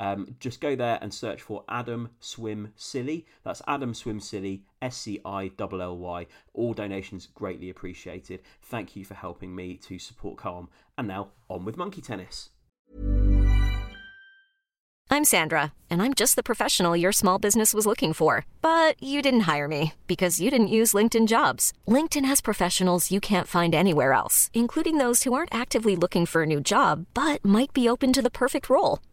Um, just go there and search for Adam Swim Silly. That's Adam Swim Silly, S C I L L Y. All donations greatly appreciated. Thank you for helping me to support Calm. And now on with Monkey Tennis. I'm Sandra, and I'm just the professional your small business was looking for. But you didn't hire me because you didn't use LinkedIn jobs. LinkedIn has professionals you can't find anywhere else, including those who aren't actively looking for a new job but might be open to the perfect role,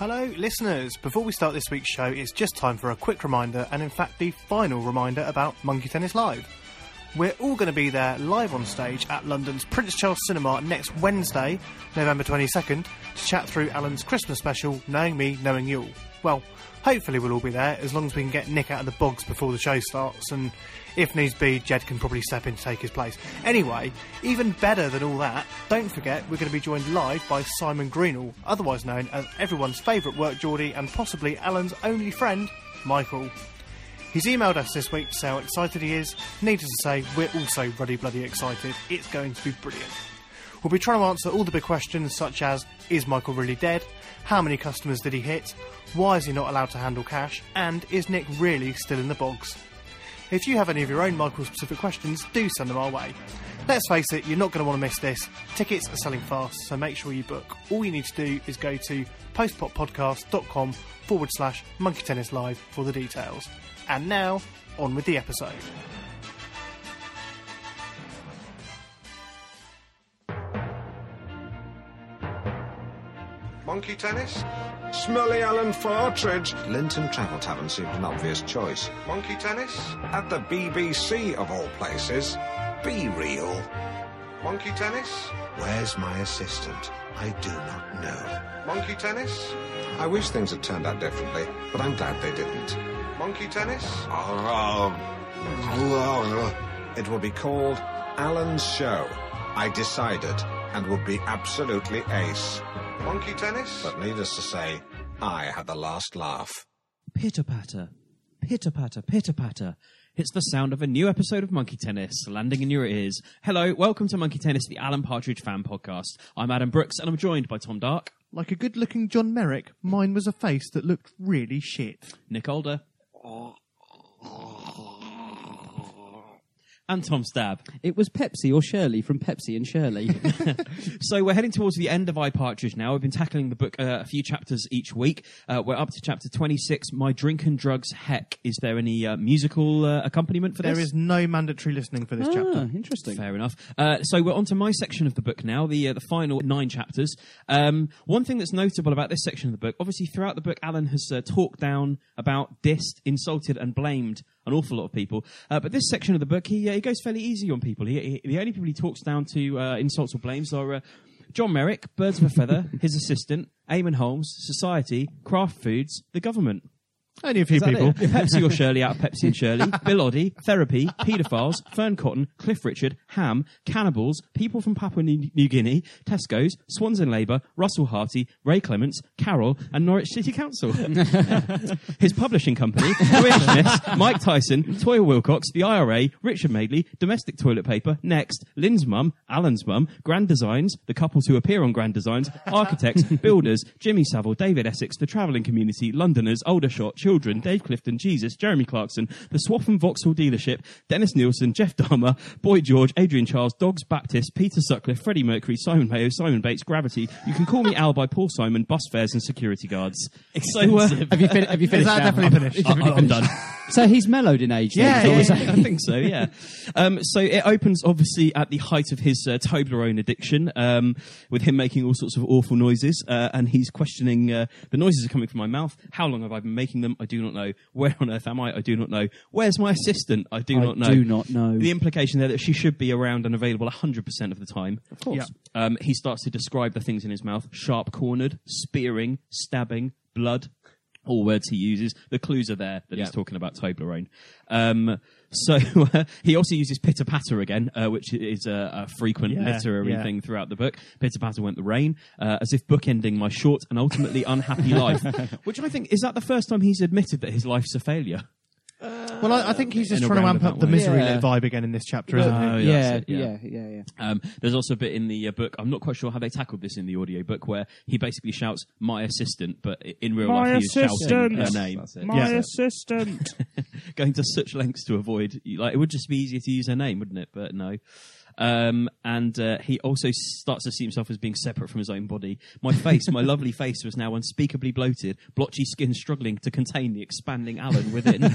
Hello, listeners. Before we start this week's show, it's just time for a quick reminder, and in fact, the final reminder about Monkey Tennis Live. We're all going to be there live on stage at London's Prince Charles Cinema next Wednesday, November 22nd, to chat through Alan's Christmas special, Knowing Me, Knowing You All. Well, hopefully we'll all be there, as long as we can get Nick out of the bogs before the show starts, and if needs be, Jed can probably step in to take his place. Anyway, even better than all that, don't forget we're going to be joined live by Simon Greenall, otherwise known as everyone's favourite work Geordie and possibly Alan's only friend, Michael. He's emailed us this week to say how excited he is. Needless to say, we're also bloody bloody excited. It's going to be brilliant. We'll be trying to answer all the big questions such as Is Michael really dead? How many customers did he hit? Why is he not allowed to handle cash? And is Nick really still in the bogs? If you have any of your own Michael specific questions, do send them our way. Let's face it, you're not going to want to miss this. Tickets are selling fast, so make sure you book. All you need to do is go to postpoppodcast.com forward slash monkey tennis live for the details. And now, on with the episode. Monkey tennis? Smelly Alan Partridge. Linton Travel Tavern seemed an obvious choice. Monkey tennis? At the BBC, of all places. Be real. Monkey tennis? Where's my assistant? I do not know. Monkey tennis? I wish things had turned out differently, but I'm glad they didn't. Monkey tennis? It will be called Alan's Show. I decided, and would be absolutely ace. Monkey tennis? But needless to say, I had the last laugh. Pitter patter, pitter patter, pitter patter. It's the sound of a new episode of Monkey Tennis landing in your ears. Hello, welcome to Monkey Tennis, the Alan Partridge fan podcast. I'm Adam Brooks and I'm joined by Tom Dark, Like a good looking John Merrick, mine was a face that looked really shit. Nick Older, oh, oh. And Tom Stab. It was Pepsi or Shirley from Pepsi and Shirley. So we're heading towards the end of I Partridge now. We've been tackling the book uh, a few chapters each week. Uh, we're up to chapter 26. My drink and drugs heck. Is there any uh, musical uh, accompaniment for this? There is no mandatory listening for this ah, chapter. interesting. Fair enough. Uh, so we're on to my section of the book now, the uh, the final nine chapters. Um, one thing that's notable about this section of the book, obviously throughout the book, Alan has uh, talked down about, dissed, insulted, and blamed an awful lot of people. Uh, but this section of the book, he, uh, he goes fairly easy on people. He, he, the only people he talks down to uh, insults or blames are uh, John Merrick, Birds of a Feather, his assistant, Eamonn Holmes, Society, Kraft Foods, the government. Only a few people. Pepsi or Shirley out of Pepsi and Shirley, Bill Oddie, Therapy, Paedophiles, Fearne Cotton, Cliff Richard, Ham, Cannibals, People from Papua New New Guinea, Tesco's, Swans in Labour, Russell Harty, Ray Clements, Carol, and Norwich City Council. His publishing company, Smiths, Mike Tyson, Toyah Willcox, the IRA, Richard Madeley, Domestic Toilet Paper, Next, Lynn's Mum, Alan's Mum, Grand Designs, the couples who appear on Grand Designs, Architects, Builders, Jimmy Savile, David Essex, the Travelling Community, Londoners, Aldershot, Children, Dave Clifton, Jesus, Jeremy Clarkson, the Swaffham Vauxhall Dealership, Dennis Nilsen, Jeff Dahmer, Boy George, Adrian Chiles, Dogs Baptist, Peter Sutcliffe, Freddie Mercury, Simon Mayo, Simon Bates, Gravity. You can call me Al by Paul Simon, bus fares and security guards. So, uh, Have you, fin- have you Is finished that now? definitely finished? I'm done. So he's mellowed in age. Yeah, is yeah, yeah. I think so, yeah. Um, so it opens obviously at the height of his uh, Toblerone addiction, um, with him making all sorts of awful noises, uh, and he's questioning uh, the noises are coming from my mouth. How long have I been making them? I do not know. Where on earth am I? I do not know. Where's my assistant? I do I not know. do not know. The implication there that she should be around and available 100% of the time. Of course. Um, he starts to describe the things in his mouth: sharp cornered, spearing, stabbing, blood. All words he uses. The clues are there that he's talking about Toblerone. Um, so he also uses pitter patter again, uh, which is a, a frequent Yeah, literary yeah. thing throughout the book. Pitter patter went the rain, uh, as if bookending my short and ultimately unhappy life. Which I think is that the first time he's admitted that his life's a failure. Well, I, I think he's just In a trying to amp roundabout up the way. misery Yeah. vibe again in this chapter, isn't Oh, he? yeah, yeah, that's it, yeah, yeah, yeah. Um, there's also a bit in the uh, book, I'm not quite sure how they tackled this in the audio book, where he basically shouts, my assistant, but i- in real My life he is shouting assistant. her Yes, name. that's it. My assistant. Going to such lengths to avoid, like, it would just be easier to use her name, wouldn't it? But no. Um, and uh, he also starts to see himself as being separate from his own body. My face, my lovely face, was now unspeakably bloated, blotchy skin struggling to contain the expanding Alan within.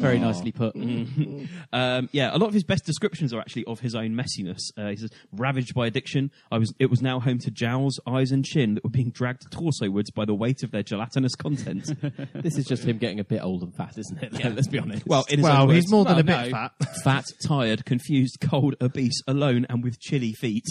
Very nicely put. Um, yeah, a lot of his best descriptions are actually of his own messiness. Uh, he says, "Ravaged by addiction, I was. It was now home to jowls, eyes, and chin that were being dragged torso-wards by the weight of their gelatinous content." This is just him getting a bit old and fat, isn't it? Yeah. Let's be honest. well, in his Well, own he's words, more than Well, a bit no. fat. fat, tired, confused, cold, obese, alone, and with chilly feet.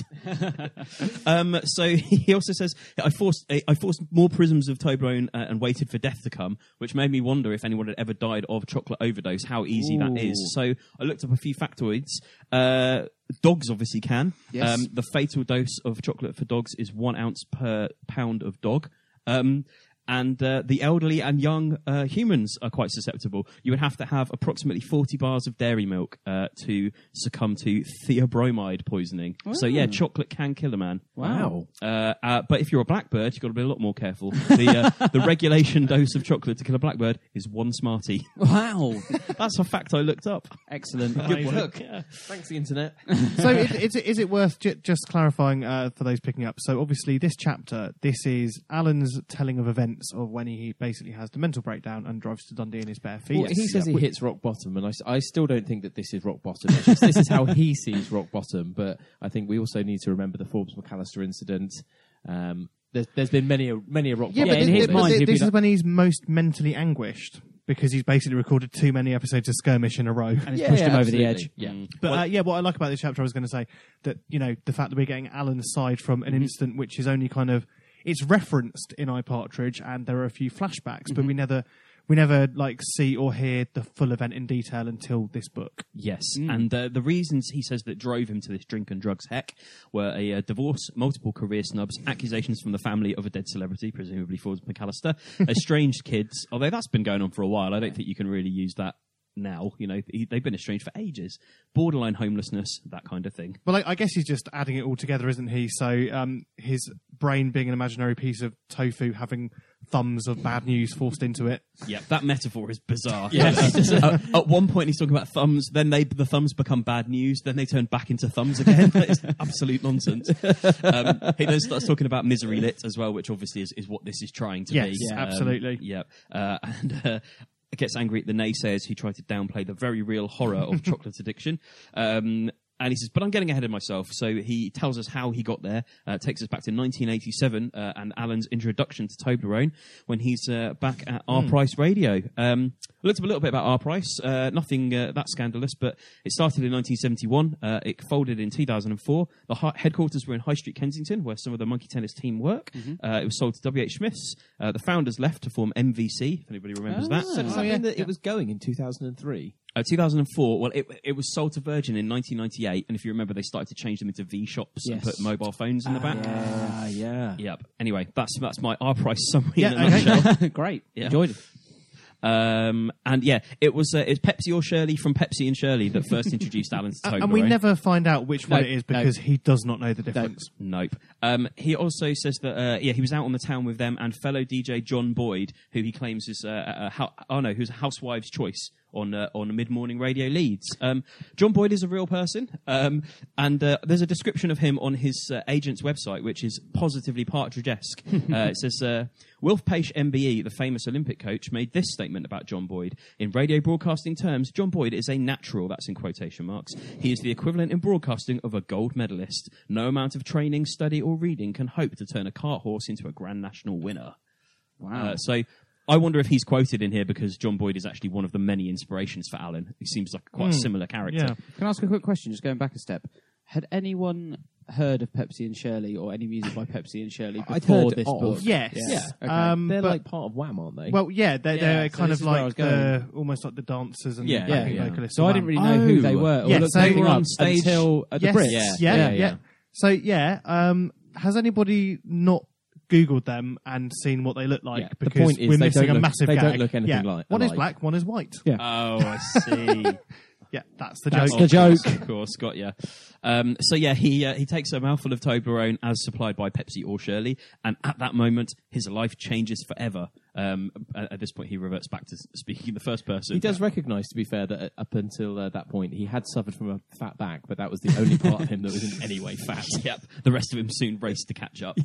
um, so he also says, "I forced I forced more prisms of Toblerone uh, and waited for death to come, which made me wonder if anyone had ever died of chocolate overdose. How easy that is." So I looked up a few factoids. Uh, dogs obviously can. Yes. Um, the fatal dose of chocolate for dogs is one ounce per pound of dog. Um, and uh, the elderly and young uh, humans are quite susceptible. You would have to have approximately 40 bars of dairy milk uh, to succumb to theobromine poisoning. So, yeah, chocolate can kill a man. Wow. Uh, uh, but if you're a blackbird, you've got to be a lot more careful. The, uh, the regulation dose of chocolate to kill a blackbird is one Smartie. Wow. That's a fact I looked up. Excellent. Good work. Thanks, the internet. so is, is, it, is it worth j- just clarifying uh, for those picking up? So obviously this chapter, this is Alan's telling of events of when he basically has the mental breakdown and drives to Dundee in his bare feet. Well, he says he hits rock bottom, and I, I still don't think that this is rock bottom. It's just, this is how he sees rock bottom. But I think we also need to remember the Forbes McAllister incident. Um, there's, there's been many a many a rock Yeah, bottom. but in thi- his thi- mind, thi- this is like- when he's most mentally anguished because he's basically recorded too many episodes of Skirmish in a row. And it's Yeah, pushed yeah, him over the edge. Yeah. But uh, yeah, what I like about this chapter, I was going to say that you know the fact that we're getting Alan's side from an incident which is only kind of it's referenced in iPartridge, and there are a few flashbacks, but we never we never like see or hear the full event in detail until this book. Yes, and uh, the reasons he says that drove him to this drink and drugs heck were a uh, divorce, multiple career snubs, accusations from the family of a dead celebrity, presumably Forbes McAllister, estranged kids. Although that's been going on for a while, I don't think you can really use that now. You know, he- they've been estranged for ages. Borderline homelessness, that kind of thing. Well, I, I guess he's just adding it all together, isn't he? So um, his brain being an imaginary piece of tofu, having thumbs of bad news forced into it. Yeah, that metaphor is bizarre. Yes. uh, at one point, he's talking about thumbs. Then they the thumbs become bad news. Then they turn back into thumbs again. that is absolute nonsense. Um, he then starts talking about misery lit as well, which obviously is, is what this is trying to Yes, be. yeah, absolutely. Yeah, uh, and. Uh, Gets angry at the naysayers who try to downplay the very real horror of chocolate addiction. Um, and he says, but I'm getting ahead of myself. So he tells us how he got there, uh, takes us back to 1987 uh, and Alan's introduction to Toblerone when he's uh, back at Our Price Radio. Um, I looked up a little bit about Our Price, uh, nothing uh, that scandalous, but it started in 1971. Uh, it folded in 2004. The headquarters were in High Street, Kensington, where some of the monkey tennis team work. Uh, it was sold to WH Smiths. Uh, the founders left to form MVC, if anybody remembers that. So does that mean that it was going in 2003? Uh, 2004. Well, it it was sold to Virgin in 1998, and if you remember, they started to change them into V shops and Yes. put mobile phones in the back. Ah, yeah. Yep. Anyway, that's that's my Our Price summary Yeah, in a okay. nutshell. Great. Yeah. Enjoyed it. Um, and yeah, it was uh, it's Pepsi or Shirley from Pepsi and Shirley that first introduced Alan to And- Toblerone. and we never find out which one No, it is no. because he does not know the difference. Nope. Um, he also says that uh, yeah, he was out on the town with them and fellow DJ John Boyd, who he claims is uh, a, a, oh no, who's a housewife's choice on uh, on mid morning radio Leeds. Um, John Boyd is a real person, um, and uh, there's a description of him on his uh, agent's website, which is positively Partridge-esque. uh, it says. Uh, Wilf Paish MBE, the famous Olympic coach, made this statement about John Boyd. In radio broadcasting terms, John Boyd is a natural, that's in quotation marks. He is the equivalent in broadcasting of a gold medalist. No amount of training, study, or reading can hope to turn a cart horse into a Grand National winner. Wow. Uh, so I wonder if he's quoted in here because John Boyd is actually one of the many inspirations for Alan. He seems like quite a similar character. Yeah. Can I ask a quick question? Just going back a step. Had anyone heard of Pepsi and Shirley or any music by Pepsi and Shirley I'd before heard this of. book? Yes. Yeah. Okay. Um, They're but- like part of Wham, aren't they? Well, yeah, they're, Yeah, they're so kind this of is where I like the almost like the dancers and Yeah, the backing yeah, yeah. vocalists. So I didn't really know who they Oh. were. or Yeah, looked so anything they were up on stage- until at the yes, Brits. Yeah, Yeah, yeah, yeah. So yeah, um, has anybody not googled them and seen what they look like? Yeah, the Because point is we're they missing don't a look- massive they don't gag. look anything yeah. like- One is alike. black, one is white. Yeah. Oh, I see. Yeah, that's the That's joke. the joke. Of course, got ya. Um, so yeah, he uh, he takes a mouthful of Toblerone as supplied by Pepsi or Shirley, and at that moment, his life changes forever. Um, at, at this point, he reverts back to speaking in the first person. He does recognise, to be fair, that uh, up until uh, that point he had suffered from a fat back, but that was the only part of him that was in any way fat. Yep. The rest of him soon raced to catch up.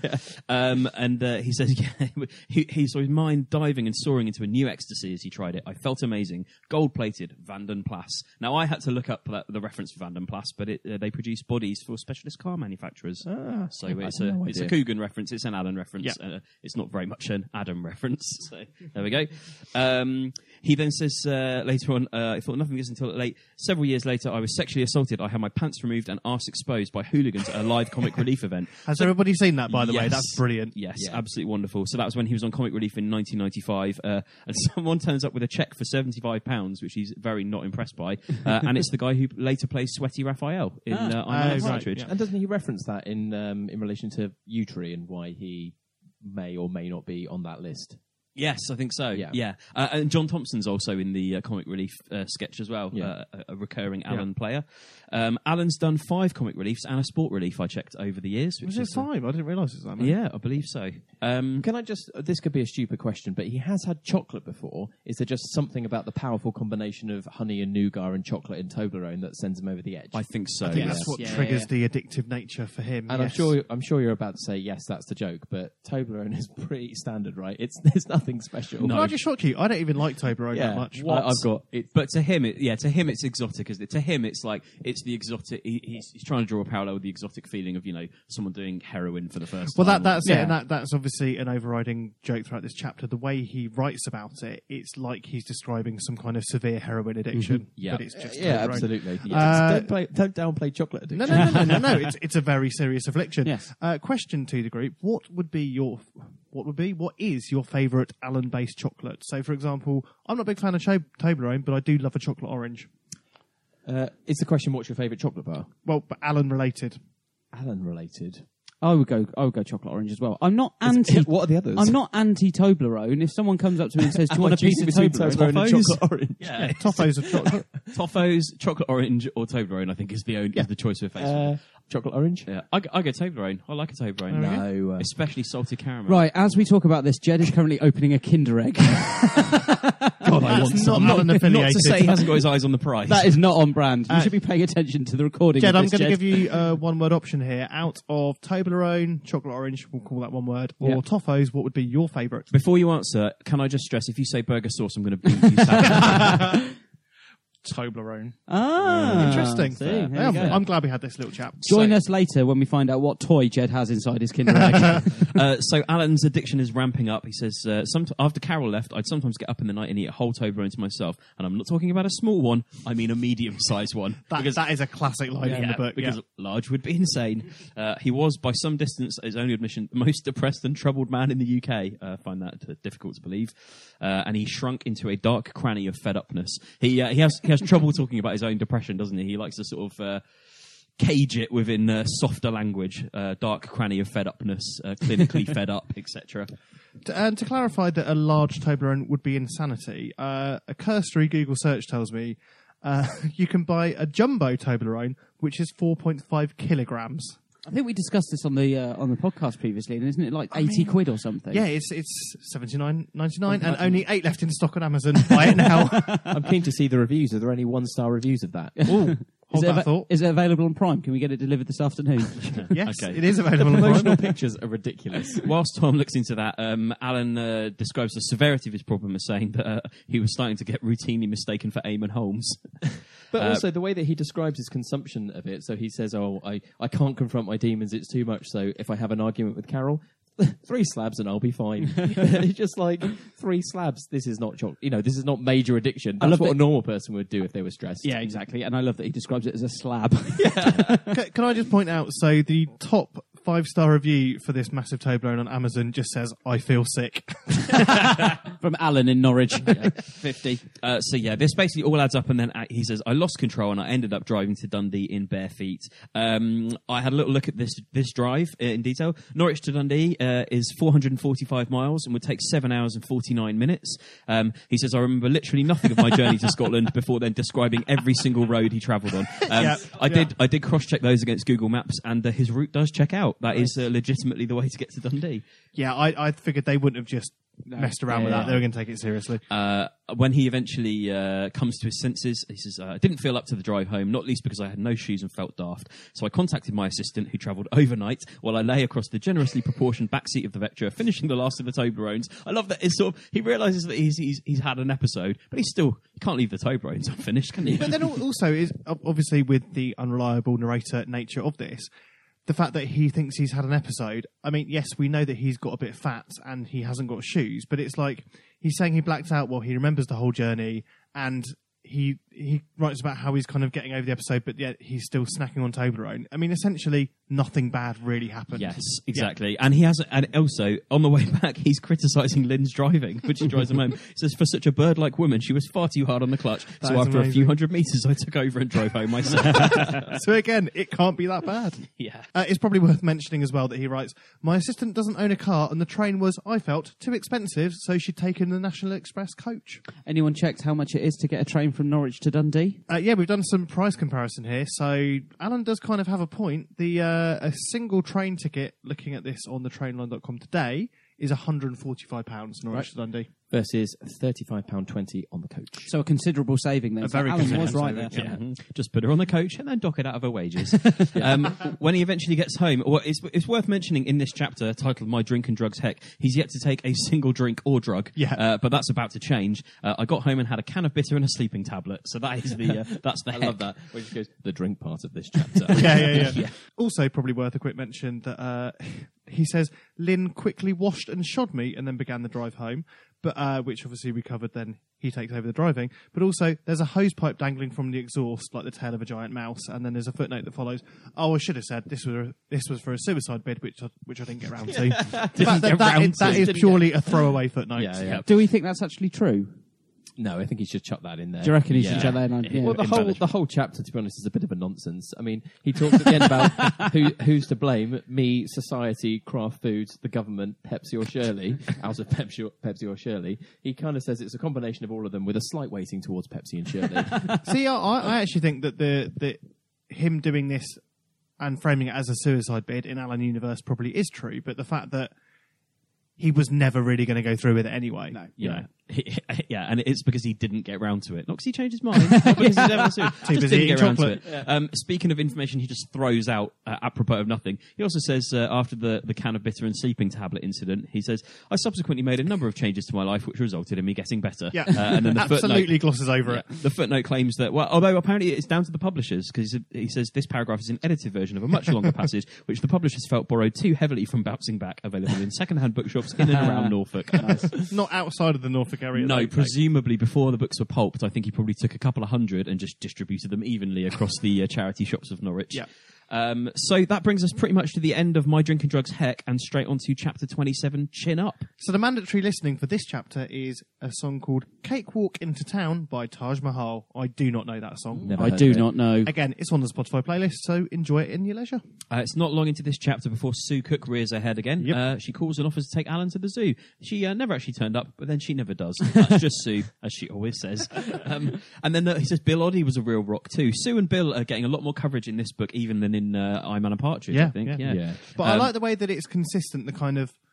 Um, and uh, he says, yeah, he, he saw his mind diving and soaring into a new ecstasy as he tried it. I felt amazing. Gold plated Vanden Plas. Now, I had to look up that, the reference for Vanden Plas, but it, uh, they produce bodies for specialist car manufacturers. so it's, had a, no it's a idea. Coogan reference, it's an Alan reference. Uh, it's not very much an Adam reference. So there we go. Um, he then says uh, later on, uh, I thought nothing of this until late. Several years later, I was sexually assaulted. I had my pants removed and arse exposed by hooligans at a live comic relief event. Has everybody seen that? By the way, Yes. that's brilliant. Yes, absolutely wonderful. So that was when he was on Comic Relief in 1995, uh, and someone turns up with a check for 75 pounds, which he's very not impressed by, uh, and it's the guy who later plays Sweaty Raphael in uh, I'm right, Partridge. yeah. And doesn't he reference that in um, in relation to Yewtree and why he may or may not be on that list? Yes, I think so. Yeah. Yeah, Uh, and John Thompson's also in the uh, Comic Relief uh, sketch as well, Yeah. uh, a, a recurring Alan player. Um, Alan's done five Comic Reliefs and a Sport Relief. I checked over the years. Which Was it is, uh, five? I didn't realise it was that many. yeah, I believe so. Um, Can I just? This could be a stupid question, but he has had chocolate before. Is there just something about the powerful combination of honey and nougat and chocolate and Toblerone that sends him over the edge? I think so. I think yes. that's what Yeah, triggers yeah. the addictive nature for him. And I'm sure I'm sure you're about to say yes, that's the joke, but Toblerone is pretty standard, right? It's there's nothing special. Can I just shock you? I don't even like Toblerone yeah, that much. I, I've got it. But to him, it, yeah, to him it's exotic. Isn't it? To him, it's like it's the exotic. He, he's, he's trying to draw a parallel with the exotic feeling of you know someone doing heroin for the first Well, time. that that's Yeah. it, and that that's obviously an overriding joke throughout this chapter. The way he writes about it, it's like he's describing some kind of severe heroin addiction. Yeah. but it's just yeah, Toblerone. absolutely. Uh, don't, play, don't downplay chocolate addiction. No, no, no, no, no, no. It's it's a very serious affliction. Yes. Uh, question to the group: What would be your what would be what is your favourite Alan-based chocolate? So, for example, I'm not a big fan of Cho- Toblerone, but I do love a chocolate orange. Uh, it's the question: What's your favourite chocolate bar? Well, but Alan related. Alan related. I would go. I would go chocolate orange as well. I'm not anti. what are the others? I'm not anti Toblerone. If someone comes up to me and says, "Do you Am want I a piece of choosing Toblerone?" Toblerone and chocolate orange. yeah. Toffos of chocolate. Toffos, chocolate orange, or Toblerone. I think is the only is the choice we're faced Uh, chocolate orange. Yeah, I, go- I go Toblerone. I like a Toblerone. No. uh, especially salted caramel. Right. As we talk about this, Jed is currently opening a Kinder Egg. God, I want That's some. not, not an Not to say he hasn't got his eyes on the prize. that is not on brand. You Uh, should be paying attention to the recording. Jed, of I'm this, going to Jed. give you a one word option here. Out of Toblerone, chocolate orange, we'll call that one word, or Yeah. Toffos, what would be your favourite? Before you answer, can I just stress if you say burger sauce, I'm going to beat you. Sam. Toblerone. Ah, Interesting. see, there you I'm, go. I'm glad we had this little chat. Join us later when we find out what toy Jed has inside his Kinder Egg. uh, so Alan's addiction is ramping up. He says, uh, somet- after Carol left, I'd sometimes get up in the night and eat a whole Toblerone to myself. And I'm not talking about a small one, I mean a medium-sized one. That, that is a classic line in the book. because yeah. large would be insane. Uh, he was, by some distance, his only admission, the most depressed and troubled man in the UK. Uh, I find that uh, difficult to believe. Uh, and he shrunk into a dark cranny of fed upness. He uh, he has he has trouble talking about his own depression, doesn't he? He likes to sort of. Uh, Cage it within uh, softer language, uh, dark cranny of fed upness, uh, clinically fed up, etc. And to clarify that a large Toblerone would be insanity, uh, a cursory Google search tells me uh, you can buy a jumbo Toblerone, which is 4.5 kilograms. I think we discussed this on the uh, on the podcast previously, and isn't it like eighty mean- quid or something? Yeah, it's it's seventy nine ninety nine, and only eight left in stock on Amazon. Buy it now. I'm keen to see the reviews. Are there any one star reviews of that? Ooh, Is it, that ava- thought. is it available on Prime? Can we get it delivered this afternoon? Yes, Okay. it is available on Promotional Prime. pictures are ridiculous. Whilst Tom looks into that, um, Alan uh, describes the severity of his problem as saying that uh, he was starting to get routinely mistaken for Eamonn Holmes. But Uh, also the way that he describes his consumption of it. So he says, "Oh, I, I can't confront my demons; it's too much. So if I have an argument with Carol, three slabs and I'll be fine." it's just like three slabs. This is not choc- you know, this is not major addiction. I That's love what that- a normal person would do if they were stressed. yeah, exactly. And I love that he describes it as a slab. Can, can I just point out? So the top five star review for this massive Toblerone on Amazon just says, "I feel sick." From Alan in Norwich. Fifty. Uh, so yeah, this basically all adds up, and then he says, "I lost control and I ended up driving to Dundee in bare feet." Um, I had a little look at this this drive uh, in detail. Norwich to Dundee uh, is 445 miles and would take seven hours and 49 minutes. Um, he says, "I remember literally nothing of my journey to Scotland before then describing every single road he travelled on." Um, Yeah, I yeah. did I did cross check those against Google Maps, and uh, his route does check out. That is uh, legitimately the way to get to Dundee. yeah, I, I figured they wouldn't have just messed around with Yeah. that. They were going to take it seriously. uh, when he eventually uh, comes to his senses, he says, uh, I didn't feel up to the drive home, not least because I had no shoes and felt daft. So I contacted my assistant, who travelled overnight, while I lay across the generously proportioned backseat of the Vectra, finishing the last of the Toblerones. I love that it's sort of, he realises that he's, he's, he's had an episode, but he's still, he can't leave the Toblerones unfinished, can he? But then also is obviously with the unreliable narrator nature of this, the fact that he thinks he's had an episode. I mean, yes, we know that he's got a bit fat and he hasn't got shoes, but it's like he's saying he blacked out. Well, he remembers the whole journey and he he writes about how he's kind of getting over the episode, but yet he's still snacking on Toblerone. I mean, essentially, nothing bad really happened. Yes, exactly. And he has, and also on the way back, he's criticising Lynn's driving, which she drives him home. He says, "For such a bird-like woman, she was far too hard on the clutch. That so is after a few hundred meters, I took over and drove home myself." so again, it can't be that bad. yeah. Uh, it's probably worth mentioning as well that he writes, "My assistant doesn't own a car, and the train was, I felt, too expensive, so she'd taken the National Express coach." Anyone checked how much it is to get a train from Norwich to Dundee? Uh, yeah, we've done some price comparison here. So Alan does kind of have a point. The uh, Uh, a single train ticket, looking at this on the trainline.com today, is 145 pounds Norwich to Dundee. Versus thirty-five pound twenty on the coach. So a considerable saving then. A So very Alan was considerable right there. saving, Mhm. Just put her on the coach and then dock it out of her wages. um, when he eventually gets home, well, it's, it's worth mentioning in this chapter titled "My Drink and Drugs Heck," he's yet to take a single drink or drug. Yeah. uh, but that's about to change. Uh, I got home and had a can of bitter and a sleeping tablet. So that is the uh, that's the I heck. love that. Where he goes the drink part of this chapter. yeah, yeah, yeah, Also, probably worth a quick mention that uh, he says Lynn quickly washed and shod me and then began the drive home, but uh, which obviously we covered. Then he takes over the driving, but also there's a hose pipe dangling from the exhaust like the tail of a giant mouse, and then there's a footnote that follows. Oh, I should have said this was a, this was for a suicide bid, which I, which I didn't get round to. In fact, that- that round is- that to. is Didn't purely a throwaway footnote. Yeah, yeah. Do we think that's actually true? No, I think he should chuck that in there. Do you reckon he Yeah. should shut that in? Yeah. Well, the whole embellish. the whole chapter, to be honest, is a bit of a nonsense. I mean, he talks at the end about who who's to blame: me, society, Kraft Foods, the government, Pepsi or Shirley. Out of Pepsi or, Pepsi or Shirley, he kind of says it's a combination of all of them with a slight weighting towards Pepsi and Shirley. See, I, I actually think that the the him doing this and framing it as a suicide bid in Alan Universe probably is true, but the fact that he was never really going to go through with it anyway. No. you Yeah. Know. yeah, and it's because he didn't get round to it. Not because he changed his mind, not because he's ever. Too busy didn't get round to chocolate. it. Um, speaking of information, he just throws out uh, apropos of nothing. He also says uh, after the the can of bitter and sleeping tablet incident, he says I subsequently made a number of changes to my life, which resulted in me getting better. Yeah. uh, and then the Absolutely footnote, glosses over yeah, it. the footnote claims that well, although apparently it's down to the publishers because he says this paragraph is an edited version of a much longer passage, which the publishers felt borrowed too heavily from Bouncing Back, available in second-hand bookshops in and around Norfolk. Not outside of the Norfolk area. No, like- presumably before the books were pulped, I think he probably took a couple of hundred and just distributed them evenly across the uh, charity shops of Norwich. Yeah. Um, so that brings us pretty much to the end of My Drinking Drugs Heck and straight onto chapter 27, Chin Up. So the mandatory listening for this chapter is a song called "Cakewalk into Town" by Taj Mahal. I do not know that song. I do not know. Again, it's on the Spotify playlist, so enjoy it in your leisure. Uh, it's not long into this chapter before Sue Cook rears her head again. Yep. Uh, she calls and offers to take Alan to the zoo. She uh, never actually turned up, but then she never does. That's just Sue, as she always says. Um, and then uh, he says Bill Oddie was a real rock too. Sue and Bill are getting a lot more coverage in this book, even than in uh, I'm Alan Partridge. Yeah, I think. yeah. Yeah. Yeah. But I Um, like the way that it's consistent. The kind of I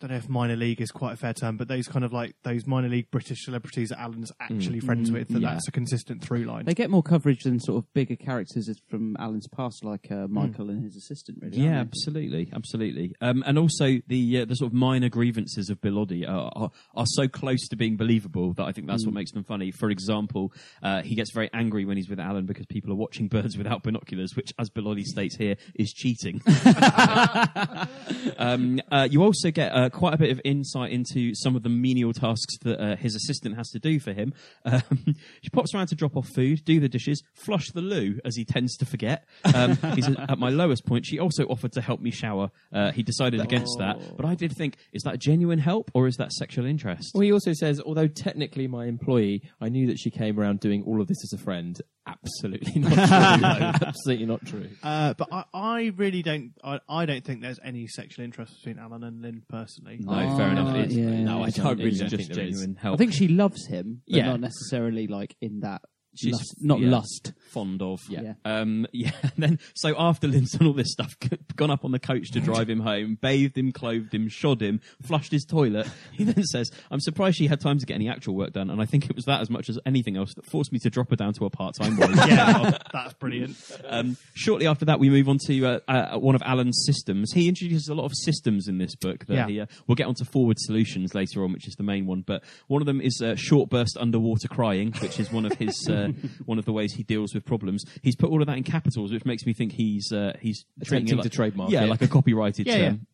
don't know if minor league is quite a fair term, but those kind of like those minor league British celebrities that Alan's actually friends with. That yeah. that's a consistent through line. They get more coverage than sort of bigger characters from Alan's past, like uh, Michael and his assistant. Really, Yeah, absolutely, absolutely. Um, and also the uh, the sort of minor grievances of Bill Oddie are, are are so close to being believable that I think that's what makes them funny. For example, uh, he gets very angry when he's with Alan because people are watching birds without binoculars, which, as Bill Oddie states here, is cheating. um, uh, you also get uh, quite a bit of insight into some of the menial tasks that uh, his assistant has to do for him. Um, she pops around to drop off food, do the dishes, flush the loo, as he tends to forget. Um, he says, at my lowest point, she also offered to help me shower. Uh, he decided against that, but I did think, is that genuine help or is that sexual interest? Well, he also says, although technically my employee, I knew that she came around doing all of this as a friend. Absolutely not true. no, absolutely not true. Uh, but I, I really don't. I, I don't think there's any sexual interest between Alan and Lynn personally. No, fair ah, enough. It's- yeah. no, I I don't. really It's don't just think there is. genuine help. I think she loves him, but Yeah. not necessarily like in that. She's- lust, not yeah. lust. fond of. Yeah. Um, yeah. And then, so after Lynn's done all this stuff, gone up on the coach to drive him home, bathed him, clothed him, shod him, flushed his toilet, he then says, I'm surprised she had time to get any actual work done. And I think it was that as much as anything else that forced me to drop her down to a part-time role. yeah, that's brilliant. Um, shortly after that, we move on to uh, uh, one of Alan's systems. He introduces a lot of systems in this book. That Yeah. he, uh, we'll get onto forward solutions later on, which is the main one. But one of them is uh, short burst underwater crying, which is one of his uh, one of the ways he deals with problems. He's put all of that in capitals, which makes me think he's uh, he's Attempting it like, to trademark yeah, it. like a copyrighted Yeah, term.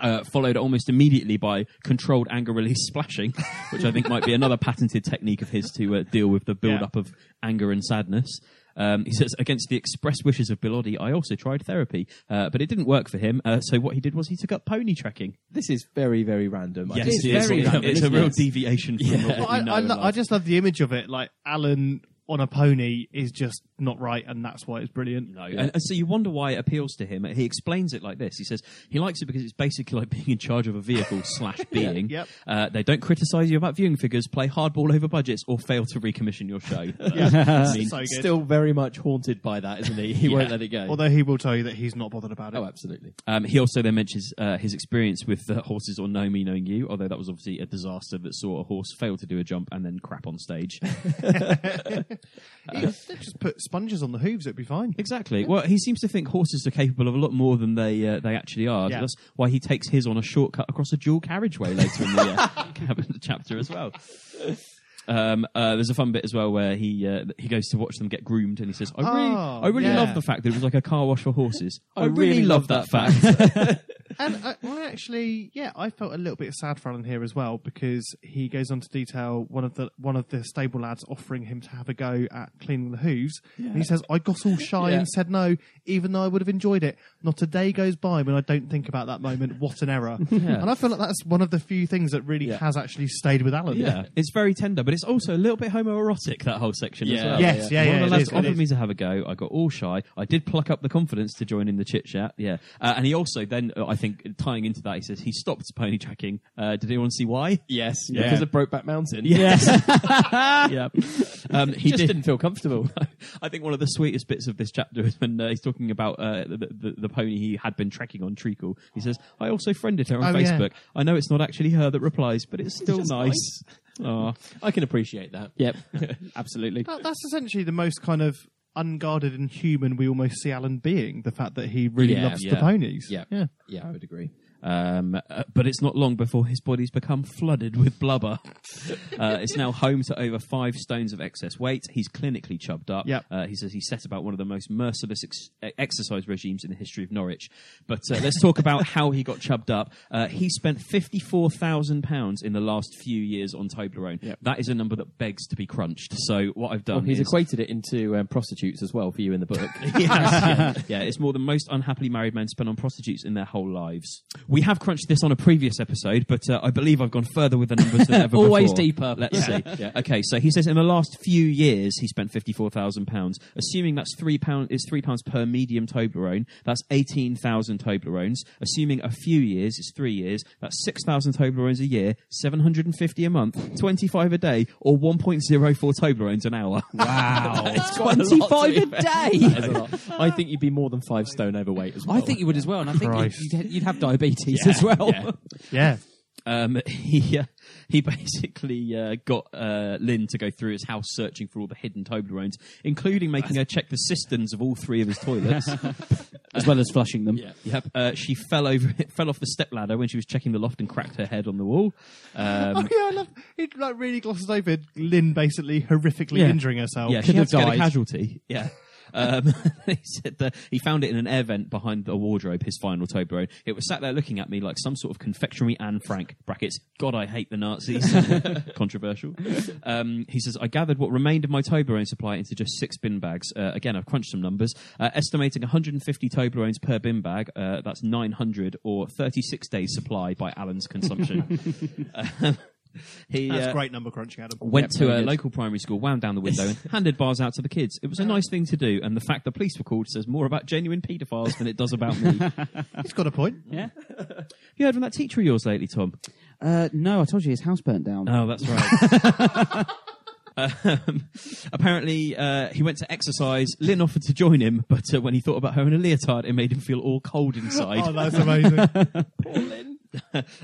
Uh, followed almost immediately by controlled anger release splashing, which I think might be another patented technique of his to uh, deal with the build up of anger and sadness. Um, he says, against the express wishes of Bill Oddie, I also tried therapy, uh, but it didn't work for him. Uh, so what he did was he took up pony trekking. This is very, very random. Yes, think it's is. very It's a real it? deviation from Yeah. what Well, I, know I, lo- I just love the image of it. Like Alan on a pony is just not right, and that's why it's brilliant. No. And, and so you wonder why it appeals to him. He explains it like this. He says he likes it because it's basically like being in charge of a vehicle slash being. Yep. Uh, they don't criticise you about viewing figures, play hardball over budgets, or fail to recommission your show. Yeah, I mean, so good. Still very much haunted by that, isn't he? He won't let it go. Although he will tell you that he's not bothered about it. oh, absolutely. Um, he also then mentions uh, his experience with uh, horses or know me knowing you, although that was obviously a disaster that saw a horse fail to do a jump and then crap on stage. They just put sponges on the hooves; it'd be fine. exactly. Well, he seems to think horses are capable of a lot more than they uh, they actually are. Yeah. that's why he takes his on a shortcut across a dual carriageway later in the uh, chapter as well. Um, uh, there's a fun bit as well where he uh, he goes to watch them get groomed and he says, "I really, Oh, I really yeah. love the fact that it was like a car wash for horses. I, really, really love love that, fact." And I, I actually, yeah, I felt a little bit sad for Alan here as well because he goes on to detail one of the one of the stable lads offering him to have a go at cleaning the hooves. And he says, "I got all shy Yeah. and said no, even though I would have enjoyed it. Not a day goes by when I don't think about that moment. What an error!" And I feel like that's one of the few things that really Yeah. has actually stayed with Alan. Yeah, it's very tender, but it's also a little bit homoerotic that whole section as Yeah. well. Yes, yeah, One yeah, of the lads is, offered me to have a go. I got all shy. I did pluck up the confidence to join in the chit chat. Yeah, uh, and he also then, uh, I think, tying into that, he says he stopped pony tracking. Uh, did anyone see why? Yes, Yeah. because of Brokeback Mountain. Yes. yeah. Um, he He just did. didn't feel comfortable. I think one of the sweetest bits of this chapter is when uh, he's talking about uh, the, the, the pony he had been trekking on Treacle. He says, "I also friended her on Oh, yeah. Facebook. I know it's not actually her that replies, but it's still Just nice." Oh, I can appreciate that. Yep, absolutely. That, that's essentially the most kind of unguarded and human we almost see Alan being. The fact that he really Yeah, loves the yeah. ponies. Yeah, yeah. yeah, I would agree. Um, uh, but it's not long before his body's become flooded with blubber. uh, it's now home to over five stones of excess weight. He's clinically chubbed up. Yep. Uh, he says he set about one of the most merciless ex- exercise regimes in the history of Norwich. But uh, let's talk about how he got chubbed up. Uh, he spent £54,000 in the last few years on Toblerone. That is a number that begs to be crunched. So what I've done Well, he's is... equated it into um, prostitutes as well for you in the book. Yes, yeah. yeah, it's more than most unhappily married men spend on prostitutes in their whole lives. We have crunched this on a previous episode, but uh, I believe I've gone further with the numbers than ever Always before. deeper. Let's see. Yeah. Okay, so he says in the last few years he spent fifty-four thousand pounds. Assuming that's three pound is three pounds per medium Toblerone, that's eighteen thousand Toblerones. Assuming a few years is three years, that's six thousand Toblerones a year, seven hundred and fifty a month, twenty-five a day, or one point zero four Toblerones an hour. Wow, quite a twenty-five to a day. That's a lot. I think you'd be more than five stone overweight as well. I think you would as well, and I think you'd, you'd, you'd have diabetes as well. yeah. Yeah. Um, he uh, he basically uh, got uh, Lynn to go through his house searching for all the hidden Toblerones, including making her check the cisterns of all three of his toilets. as well as flushing them. Yeah. Yep. Uh, she fell over, fell off the stepladder when she was checking the loft and cracked her head on the wall. Um, oh yeah, I love it. Like really glosses over Lynn basically horrifically Yeah. injuring herself. yeah, could she had have to get a died. casualty. Yeah. Um, he said that he found it in an air vent behind the wardrobe, his final Toblerone. It was sat there looking at me like some sort of confectionery Anne Frank, brackets, God, I hate the Nazis. Controversial. Um, he says, I gathered what remained of my Toblerone supply into just six bin bags. Uh, again, I've crunched some numbers. Uh, estimating 150 Toblerones per bin bag, uh, that's 900 or 36 days supply by Alan's consumption. Um, he, That's uh, great number crunching, Adam. went to a good. local primary school, wound down the window, and handed bars out to the kids. It was a nice thing to do, and the fact the police were called says more about genuine paedophiles than it does about me. Have He's got a point. Yeah. you heard from that teacher of yours lately, Tom? Uh, no, I told you his house burnt down. Oh, that's right. Um, apparently, uh, he went to exercise. Lynn offered to join him, but uh, when he thought about her in a leotard, it made him feel all cold inside. Oh, that's amazing.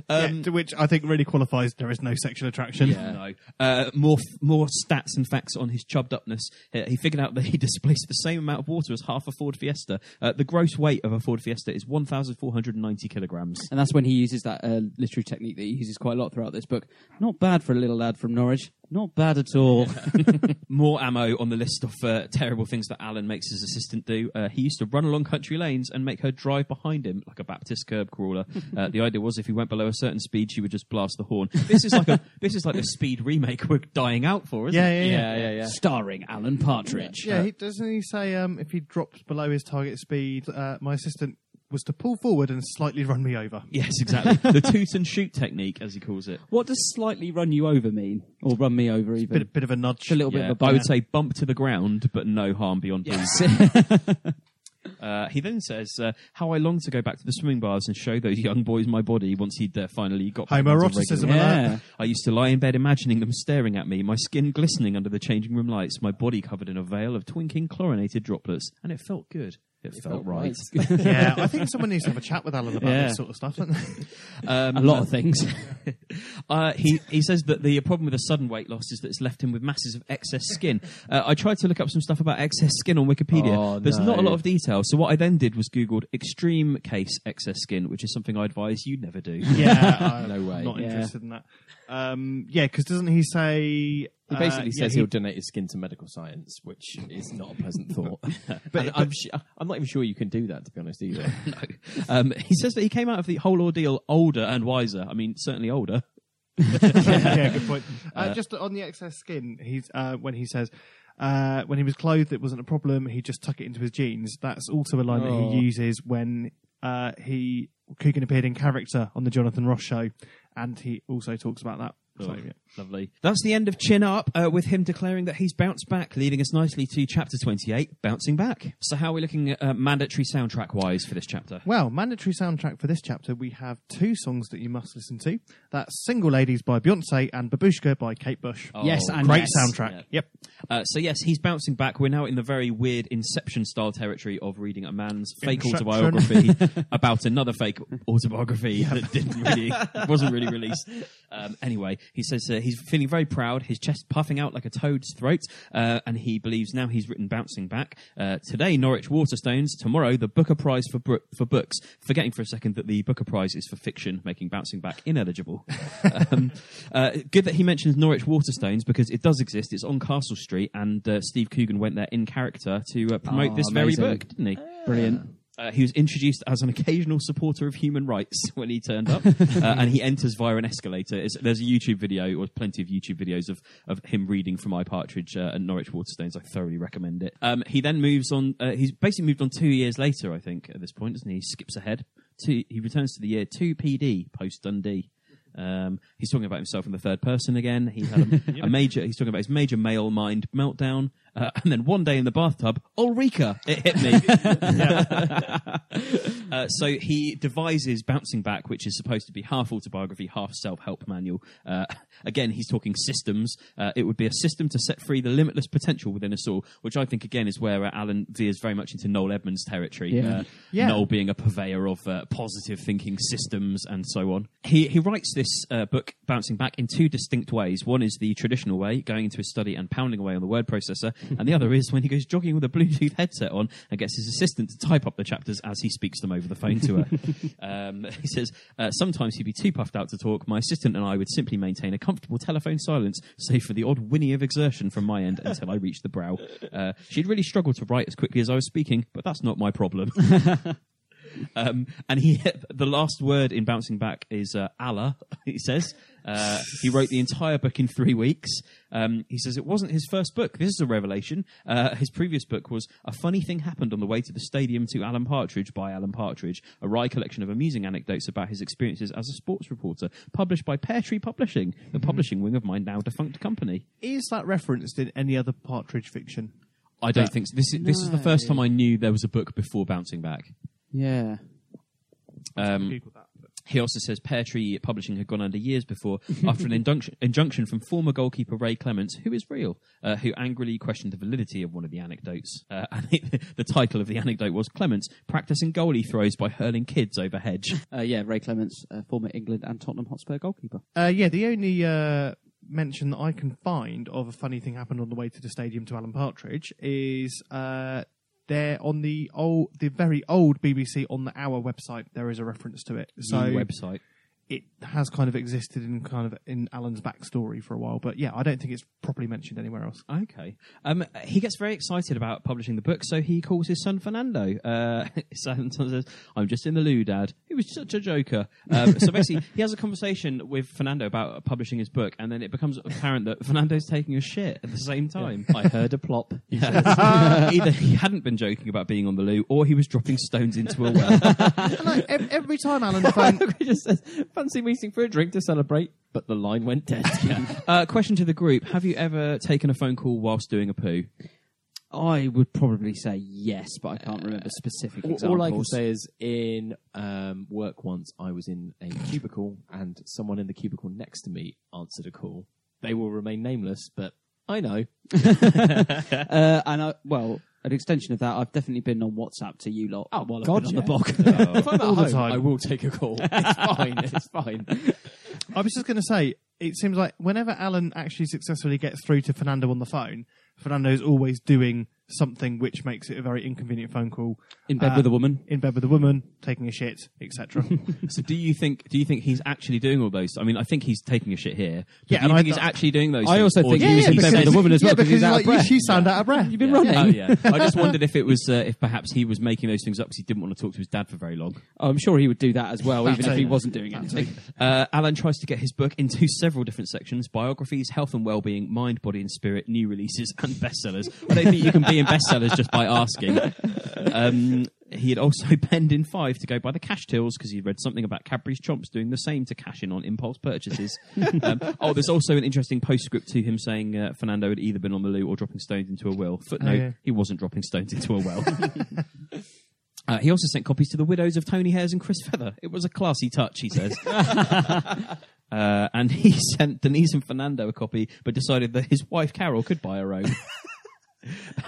Um, yeah, to which I think really qualifies there is no sexual attraction. No. Uh, more more stats and facts on his chubbed upness. Uh, he figured out that he displaced the same amount of water as half a Ford Fiesta. Uh, the gross weight of a Ford Fiesta is 1,490 kilograms. And that's when he uses that uh, literary technique that he uses quite a lot throughout this book. Not bad for a little lad from Norwich. Not bad at all. More ammo on the list of uh, terrible things that Alan makes his assistant do. Uh, he used to run along country lanes and make her drive behind him like a Baptist curb crawler. Uh, the idea was if he went below a certain speed, she would just blast the horn. This is like a this is like the speed remake we're dying out for, isn't Yeah, it? yeah, yeah. yeah, yeah, yeah. Starring Alan Partridge. Yeah, he, doesn't he say um, if he dropped below his target speed, uh, my assistant was to pull forward and slightly run me over. Yes, exactly. the toot and shoot technique, as he calls it. What does slightly run you over mean? Or run me over even? Bit, bit of a nudge. a little bit Yeah, of a I would say bump to the ground, but no harm beyond Yes. bruising. Uh, he then says, uh, "How I long to go back to the swimming bars and show those young boys my body once he'd uh, finally got back onto Homoeroticism regular- alert. yeah. I used to lie in bed imagining them staring at me, my skin glistening under the changing room lights, my body covered in a veil of twinking chlorinated droplets, and it felt good. It, felt, right. yeah, I think someone needs to have a chat with Alan about Yeah. this sort of stuff. Don't they? Um, a lot of things. Uh, he he says that the problem with a sudden weight loss is that it's left him with masses of excess skin. Uh, I tried to look up some stuff about excess skin on Wikipedia. Oh, There's no. not a lot of detail. So what I then did was googled extreme case excess skin, which is something I advise you never do. yeah, I'm No way. Not Yeah. interested in that. Um, yeah, because doesn't he say? He basically uh, yeah, says he- he'll donate his skin to medical science, which is not a pleasant thought. but But- I'm, su- I'm not even sure you can do that, to be honest, either. no. Um, he says that he came out of the whole ordeal older and wiser. I mean, certainly older. yeah, yeah, good point. Uh, just on the excess skin, he's uh, when he says uh, when he was clothed, it wasn't a problem. He just tuck it into his jeans. That's also a line that Oh. he uses when uh, he Coogan appeared in character on the Jonathan Ross show, and he also talks about that. So, yeah. Lovely. That's the end of Chin Up, uh, with him declaring that he's bounced back, leading us nicely to chapter 28, Bouncing Back. So, how are we looking at uh, mandatory soundtrack wise for this chapter? Well, mandatory soundtrack for this chapter, we have two songs that you must listen to. That's "Single Ladies" by Beyonce and "Babushka" by Kate Bush. yes, and Great yes. soundtrack. Yeah. Yep. Uh, so yes, he's bouncing back. We're now in the very weird Inception style territory of reading a man's fake Inception. autobiography about another fake autobiography that didn't really wasn't really released. Um, anyway, he says uh, he's feeling very proud, his chest puffing out like a toad's throat, uh, and he believes now he's written bouncing back. Uh, today, Norwich Waterstones. Tomorrow, the Booker Prize for bro- for books. Forgetting for a second that the Booker Prize is for fiction, making bouncing back ineligible. um, uh, good that he mentions Norwich Waterstones because it does exist. It's on Castle Street, and uh, Steve Coogan went there in character to uh, promote Oh, this very book, didn't he? Brilliant. Uh, he was introduced as an occasional supporter of human rights when he turned up, uh, and he enters via an escalator. It's, there's a YouTube video, or plenty of YouTube videos of, of him reading from I Partridge uh, and Norwich Waterstones. I thoroughly recommend it. Um, he then moves on. Uh, he's basically moved on two years later, I think, at this point, doesn't he? He skips ahead. To, he returns to the year 2 PD post Dundee. Um, he's talking about himself in the third person again. He had a, a major. He's talking about his major male mind meltdown, uh, and then one day in the bathtub, Ulrika, it hit me. uh, so he devises bouncing back, which is supposed to be half autobiography, half self-help manual. Uh, again, he's talking systems. Uh, it would be a system to set free the limitless potential within us all, which I think again is where uh, Alan veers very much into Noel Edmonds territory. Yeah. Uh, Yeah. Noel being a purveyor of uh, positive thinking systems and so on. He he writes this uh, book, Bouncing Back, in two distinct ways. One is the traditional way, going into his study and pounding away on the word processor, and the other is when he goes jogging with a Bluetooth headset on and gets his assistant to type up the chapters as he speaks them over the phone to her. um, he says, uh, sometimes he'd be too puffed out to talk. My assistant and I would simply maintain a comfortable telephone silence, save for the odd whinny of exertion from my end until I reached the brow. Uh, she'd really struggled to write as quickly as I was speaking, but that's not my problem. Um, and he, the last word in bouncing back is uh, Allah. He says uh, he wrote the entire book in three weeks. Um, he says it wasn't his first book. This is a revelation. Uh, his previous book was "A Funny Thing Happened on the Way to the Stadium to Alan Partridge" by Alan Partridge, a wry collection of amusing anecdotes about his experiences as a sports reporter, published by Pear Tree Publishing, the publishing wing of my now defunct company. Is that referenced in any other Partridge fiction? I don't think so. this. Is, This is the first time I knew there was a book before bouncing back. Yeah. Um, Google that. He also says Pear Tree Publishing had gone under years before after an injunction, injunction from former goalkeeper Ray Clemence, who is real, uh, who angrily questioned the validity of one of the anecdotes. Uh, and it, the title of the anecdote was Clemence practicing goalie throws by hurling kids over hedge. Uh, yeah, Ray Clemence, uh, former England and Tottenham Hotspur goalkeeper. Uh, yeah, the only uh, mention that I can find of a funny thing happened on the way to the stadium to Alan Partridge is uh, there on the old, the very old BBC on the Hour website. There is a reference to it. So website. It has kind of existed in kind of in Alan's backstory for a while, but yeah, I don't think it's properly mentioned anywhere else. Okay. Um, he gets very excited about publishing the book, so he calls his son Fernando. Uh, his son says, "I'm just in the loo, Dad." He was such a joker. Um, so basically, he has a conversation with Fernando about publishing his book, and then it becomes apparent that Fernando's taking a shit at the same time. I heard a plop. Either he hadn't been joking about being on the loo, or he was dropping stones into a well. like, every time Alan phone, he just says, fancy meeting for a drink to celebrate, but the line went dead. uh, question to the group: Have you ever taken a phone call whilst doing a poo? I would probably say yes, but I can't remember specific All- examples. All I can say is in um, work once, I was in a cubicle and someone in the cubicle next to me answered a call. They will remain nameless, but I know. uh, and I, well, an extension of that, I've definitely been on WhatsApp to you lot oh, while I've God, been on yeah. the bog. if I'm at All the home, time. I will take a call. It's fine. It's fine. I was just going to say, it seems like whenever Alan actually successfully gets through to Fernando on the phone, Fernando is always doing something which makes it a very inconvenient phone call. In bed Uh, with a woman. In bed with a woman, taking a shit, etc. So do you think do you think he's actually doing all those? I mean, I think he's taking a shit here. But Yeah, do you and think I- he's actually doing those? I things? also Or think do he you was in bed with a woman as well yeah, because because he's out like, of breath. you sound out of breath. You've been Yeah. running. Oh yeah. I just wondered if it was uh, if perhaps he was making those things up because he didn't want to talk to his dad for very long. Oh, I'm sure he would do that as well, even if he wasn't doing anything. Uh, Alan tries to get his book into several different sections: biographies, health and well-being, mind, body, and spirit, new releases, and bestsellers. I don't think you can be in bestsellers just by asking. Um, he had also penned in five to go by the cash tills because he'd read something about Cadbury's Chomps doing the same to cash in on impulse purchases. um, oh, there's also an interesting postscript to him saying uh, Fernando had either been on the loo or dropping stones into a well. Footnote: Oh, yeah. he wasn't dropping stones into a well. Uh, he also sent copies to the widows of Tony Hayers and Chris Feather. It was a classy touch, he says. Uh, and he sent Denise and Fernando a copy, but decided that his wife Carol could buy her own.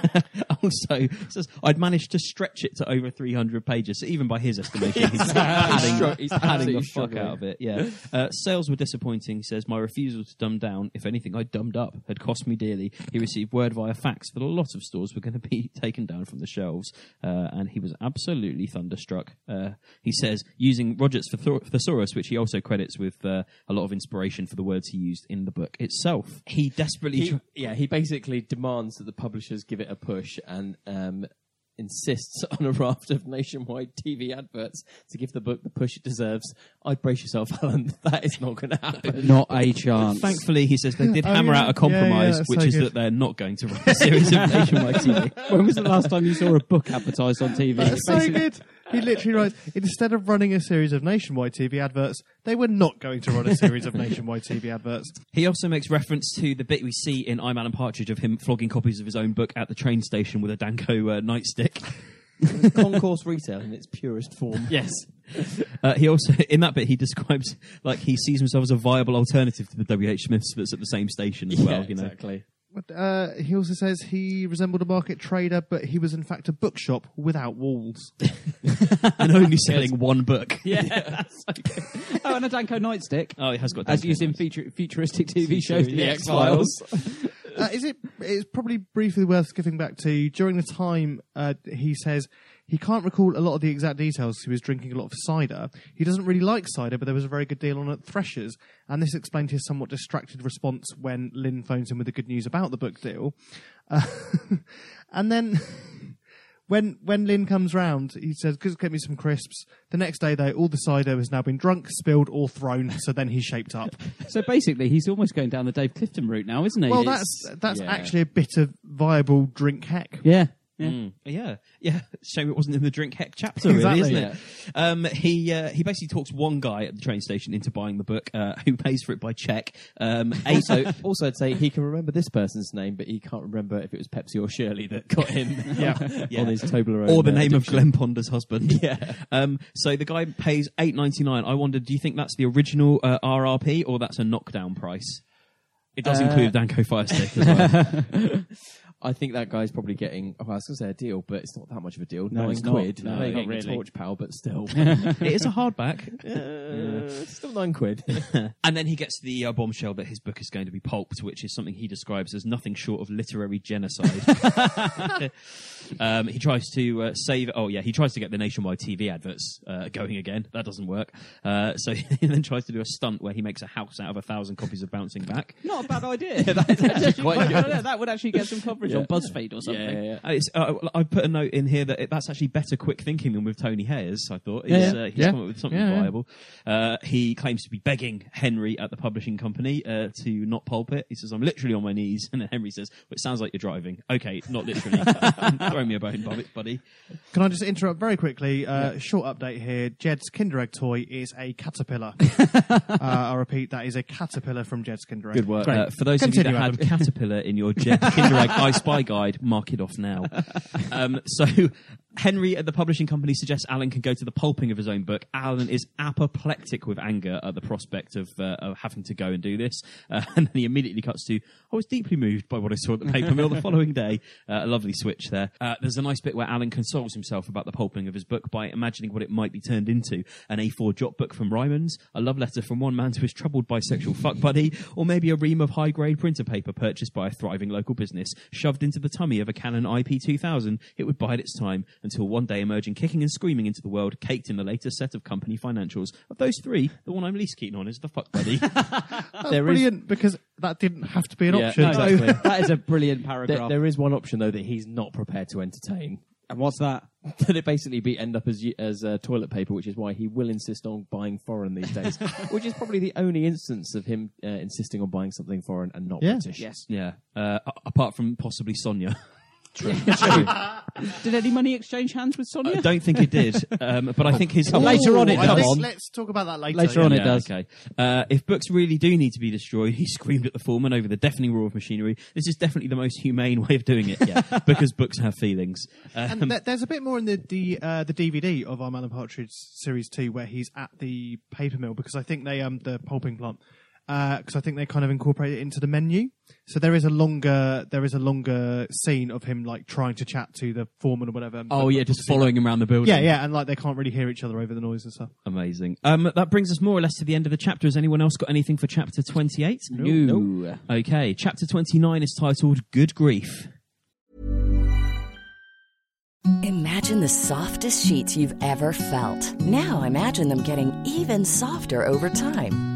also, says I'd managed to stretch it to over 300 pages. So even by his estimation, he's padding, he's padding the fuck out of it. Yeah, uh, sales were disappointing. He says my refusal to dumb down, if anything, I dumbed up, had cost me dearly. He received word via fax that a lot of stores were going to be taken down from the shelves, uh, and he was absolutely thunderstruck. Uh, he says using Roget's thesaurus, which he also credits with uh, a lot of inspiration for the words he used in the book itself. He desperately. He, tr- yeah, he basically demands that the publishers give it a push and um, insists on a raft of nationwide TV adverts to give the book the push it deserves. I'd brace yourself, Alan. That is not going to happen. Not a chance. Thankfully, he says they did Oh, hammer yeah. out a compromise, Yeah, yeah, which so is good. that they're not going to run a series of nationwide TV. when was the last time you saw a book advertised on TV? That's so good. He literally writes, instead of running a series of nationwide TV adverts, they were not going to run a series of nationwide TV adverts. He also makes reference to the bit we see in I'm Alan Partridge of him flogging copies of his own book at the train station with a Danko uh, nightstick. Concourse retail in its purest form. Yes. Uh, he also, in that bit, he describes like he sees himself as a viable alternative to the WH Smiths that's at the same station as well. yeah, You know, exactly. But, uh, he also says he resembled a market trader, but he was in fact a bookshop without walls. and only selling one book. yeah, that's so good. Oh, and a Danko nightstick. Oh, it has got that. As used in nights. future, futuristic TV shows, The X Files. uh, is it? It's probably briefly worth skipping back to during the time uh, he says he can't recall a lot of the exact details He was drinking a lot of cider. He doesn't really like cider, but there was a very good deal on at Threshers, and this explained his somewhat distracted response when Lynn phones him with the good news about the book deal. Uh, and then. When when Lynn comes round, he says, "Just get me some crisps." The next day, though, all the cider has now been drunk, spilled, or thrown. So then he's shaped up. So basically, he's almost going down the Dave Clifton route now, isn't he? Well, It's- that's that's yeah. actually a bit of viable drink hack. yeah. Yeah. Mm. Yeah, yeah. Shame it wasn't in the drink heck chapter, really, Exactly, isn't it? Um, he uh, he basically talks one guy at the train station into buying the book, uh, who pays for it by check. Um, Also, also, I'd say he can remember this person's name, but he can't remember if it was Pepsi or Shirley that got him Yeah. on his Toblerone. or the name of. Glenn Ponder's husband. Yeah. Um, so the guy pays eight ninety nine. I wonder, do you think that's the original uh, RRP or that's a knockdown price? It does Uh, include Danko Fire Stick as well. I think that guy's probably getting. Oh, I was going to say a deal, but it's not that much of a deal. No, Nine it's not. quid. No, I know you're not getting really. a torch pal, but still, it is a hardback. uh, still nine quid. And then he gets the uh, bombshell that his book is going to be pulped, which is something he describes as nothing short of literary genocide. um, he tries to uh, save. Oh yeah, he tries to get the nationwide TV adverts uh, going again. That doesn't work. Uh, so he then tries to do a stunt where he makes a house out of a thousand copies of Bouncing Back. Not a bad idea. That's actually quite good. yeah, That would actually get some coverage on BuzzFeed or something. yeah, yeah, yeah. Uh, It's, uh, I put a note in here that it, that's actually better quick thinking than with Tony Hayers. I thought he's, yeah. uh, he's Yeah. come up with something Yeah, yeah. viable. Uh, he claims to be begging Henry at the publishing company uh, to not pulp it. He says, "I'm literally on my knees," and then Henry says, "Well, it sounds like you're driving." Okay, not literally. Throw me a bone, buddy- buddy. Can I just interrupt very quickly? Uh, Short update here. Jed's Kinder Egg toy is a caterpillar. uh, I repeat, that is a caterpillar from Jed's Kinder Egg. Good work. Uh, for those Continue, of you that Adam. had Caterpillar in your Jet Kinder Egg I Spy guide, mark it off now. Um, so Henry at the publishing company suggests Alan can go to the pulping of his own book. Alan is apoplectic with anger at the prospect of, uh, of having to go and do this, uh, and then he immediately cuts to, "I was deeply moved by what I saw at the paper mill the following day." Uh, a lovely switch there. Uh, there's a nice bit where Alan consoles himself about the pulping of his book by imagining what it might be turned into: an A4 jot book from Ryman's, a love letter from one man to his troubled bisexual fuck buddy, or maybe a ream of high-grade printer paper purchased by a thriving local business, shoved into the tummy of a Canon IP2000. It would bide its time until one day emerging kicking and screaming into the world, caked in the latest set of company financials. Of those three, the one I'm least keen on is the fuck buddy. That's There is- brilliant because that didn't have to be an Yeah, option. no, exactly. that is a brilliant There, paragraph. there is one option though that he's not prepared to entertain. and what's that? That it basically be end up as y- as uh, toilet paper, which is why he will insist on buying foreign these days. which is probably the only instance of him uh, insisting on buying something foreign and not Yeah. British. Yes. yeah, uh, a- apart from possibly Sonia. True. Did any money exchange hands with Sonia? I don't think it did, um, but I think his whole Later on it does. think on. Let's talk about that later. Later yeah. on it does. Okay. Uh, if books really do need to be destroyed, he screamed at the foreman over the deafening roar of machinery. This is definitely the most humane way of doing it, yeah, because books have feelings. Um, And th- there's a bit more in the the, uh, the DVD of I'm Alan Partridge series two where he's at the paper mill because I think they um the pulping plant because I think they kind of incorporate it into the menu. So there is a longer there is a longer scene of him like trying to chat to the foreman or whatever. oh But yeah, just obviously- following him around the building. Yeah, yeah, and like they can't really hear each other over the noise and stuff. Amazing. Um, that brings us more or less to the end of the chapter. Has anyone else got anything for chapter 28? No. Okay, chapter 29 is titled Good Grief. Imagine the softest sheets you've ever felt. Now imagine them getting even softer over time.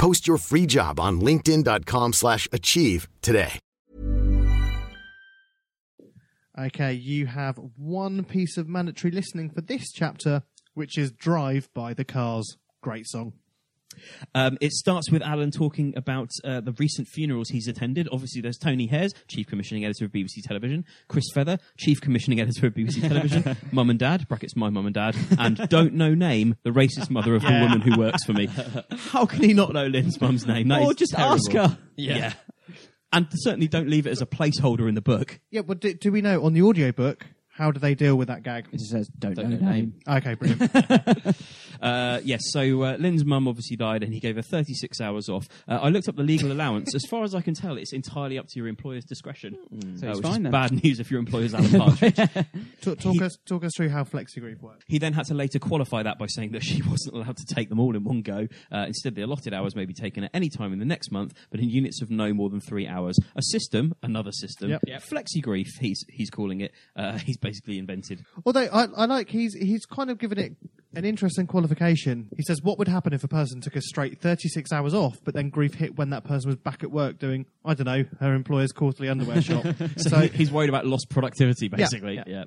Post your free job on linkedin.com/achieve slash achieve today. Okay, you have one piece of mandatory listening for this chapter, which is "Drive" by the Cars. Great song. Um, it starts with Alan talking about uh, the recent funerals he's attended. Obviously, there's Tony Hayers, Chief Commissioning Editor of BBC Television, Chris Feather, Chief Commissioning Editor of BBC Television, Mum and Dad, brackets my mum and dad, and don't know name, the racist mother of the woman who works for me. How can he not know Lynn's mum's name? That Or just terrible. ask her. Yeah. And certainly don't leave it as a placeholder in the book. Yeah, but do, do we know on the audiobook how do they deal with that gag? It says, don't, Don't know know name. Okay, brilliant. Uh, yes, so uh, Lynn's mum obviously died and he gave her 36 hours off. Uh, I looked up the legal allowance. As far as I can tell, it's entirely up to your employer's discretion. So Uh, it's which fine is then. bad news if your employer's Alan Partridge. talk talk us talk us through how FlexiGrief works. He then had to later qualify that by saying that she wasn't allowed to take them all in one go. Uh, instead, the allotted hours may be taken at any time in the next month, but in units of no more than three hours. A system, another system, Yep. yeah, FlexiGrief, he's he's calling it. Uh, he's basically invented. Although I, I like he's he's kind of given it an interesting qualification. He says, "What would happen if a person took a straight 36 hours off, but then grief hit when that person was back at work doing I don't know her employer's quarterly underwear shop." So, so he- he's worried about lost productivity, basically. Yeah. Yeah.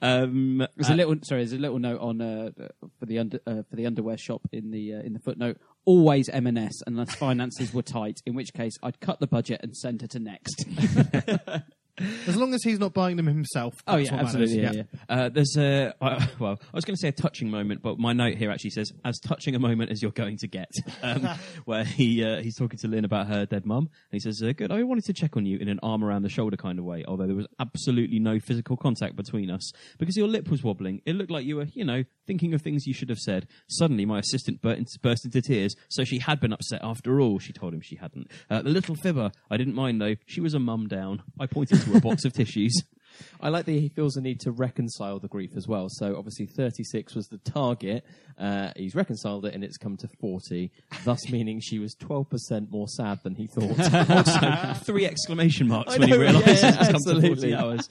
Um, There's uh, a little sorry. There's a little note on uh, for the under uh, for the underwear shop in the uh, in the footnote. Always M&S unless finances were tight. In which case, I'd cut the budget and send her to next. as long as he's not buying them himself. Oh, yeah, what absolutely, yeah, Uh, there's a I well, I was going to say a touching moment, but my note here actually says as touching a moment as you're going to get, um, where he uh, he's talking to Lynn about her dead mum, and he says, uh, "Good, I wanted to check on you in an arm around the shoulder kind of way, although there was absolutely no physical contact between us because your lip was wobbling. It looked like you were, you know, thinking of things you should have said. Suddenly, my assistant burst, into tears, so she had been upset after all. She told him she hadn't. Uh, the little fibber, I didn't mind though. She was a mum down. I pointed to a box of tissues." I like that he feels the need to reconcile the grief as well. So obviously, 36 was the target. Uh, he's reconciled it, and it's come to 40, thus meaning she was 12% more sad than he thought. also three exclamation marks I when he know, realises yeah, it's come to 40 absolutely. hours.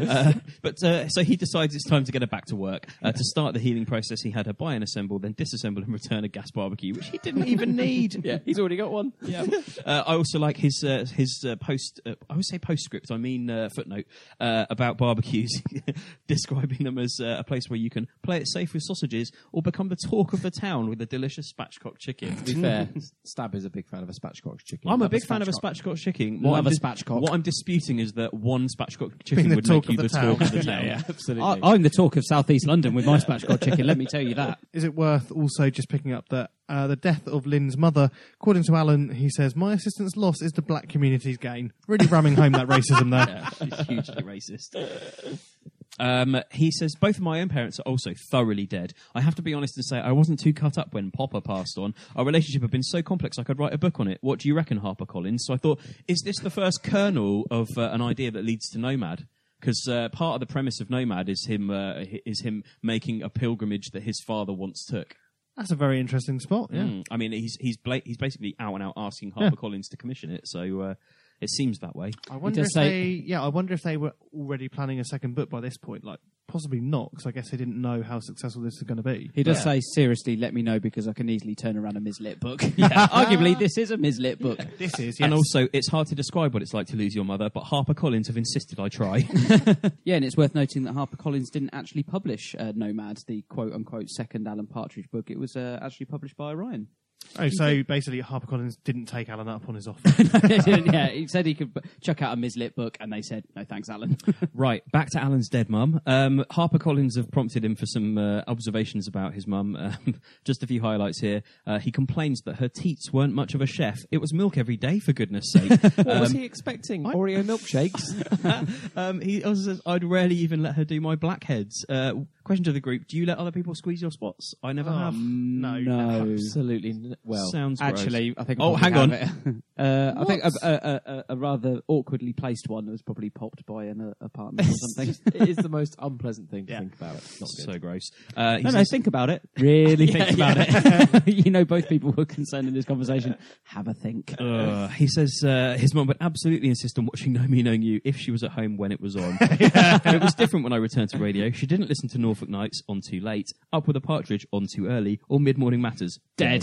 Uh, but uh, so he decides it's time to get her back to work. Uh, to start the healing process, he had her buy and assemble, then disassemble and return a gas barbecue, which he didn't even need. yeah, he's already got one. Yeah. Uh, I also like his uh, his uh, post. Uh, I would say postscript. I mean uh, footnote. Uh, uh, about barbecues, describing them as uh, a place where you can play it safe with sausages or become the talk of the town with a delicious spatchcock chicken. To be fair, Stav is a big fan of a spatchcock chicken. I'm a Love a big fan of a spatchcock. spatchcock chicken. Love I'm a dis- spatchcock. What I'm disputing is that one spatchcock chicken the would talk make you of the the talk of the yeah, town. yeah, absolutely. I, I'm the talk of southeast London with my spatchcock chicken. Let me tell you that. Is it worth also just picking up that uh, the death of Lynn's mother, according to Alan, he says, My assistant's loss is the black community's gain. Really ramming home that racism there. Yeah, she's hugely racist. Um, he says both of my own parents are also thoroughly dead. I have to be honest and say I wasn't too cut up when Popper passed on. Our relationship had been so complex I could write a book on it. What do you reckon, Harper Collins? So I thought, is this the first kernel of uh, an idea that leads to Nomad? Because uh, part of the premise of Nomad is him uh, is him making a pilgrimage that his father once took. That's a very interesting spot, yeah. Mm. I mean, he's he's bla- he's basically out and out asking. Harper Collins to commission it. So uh, it seems that way. I wonder does if say- they, yeah, I wonder if they were already planning a second book by this point. Like, possibly not, because I guess they didn't know how successful this is going to be. He does say, seriously, let me know because I can easily turn around a Mislit book. yeah, arguably, this is a Mislit book. This is, yes. And also, it's hard to describe what it's like to lose your mother, but Harper Collins have insisted I try. Yeah, and it's worth noting that HarperCollins didn't actually publish uh, Nomad, the quote unquote second Alan Partridge book. It was uh, actually published by Orion. Oh, so basically, HarperCollins didn't take Alan up on his offer. yeah, he said he could b- chuck out a Mislit book, and they said, no thanks, Alan. right, back to Alan's dead mum. Um, Harper Collins have prompted him for some uh, observations about his mum. Um, just a few highlights here. Uh, he complains that her teats weren't much of a chef. It was milk every day, for goodness sake. What was Um, he expecting? Oreo milkshakes? um, he also says, I'd rarely even let her do my blackheads. Uh, question to the group Do you let other people squeeze your spots? I never Oh, have. no. no. Absolutely. Well, Sounds gross. Actually, I think. I Oh, hang on. Uh, I think a, a, a, a- rather awkwardly placed one that was probably popped by an uh, apartment or something. it is the most unpleasant thing to think about. Not good. So gross. Uh, no, no, think about it. Really think about it. you know, both people were concerned in this conversation. Have a think. Uh, he says uh, his mum would absolutely insist on watching Know Me Knowing You if she was at home when it was on. it was different when I returned to radio. She didn't listen to Norfolk Nights on too late, Up with a Partridge on too early, or Mid Morning Matters Dead.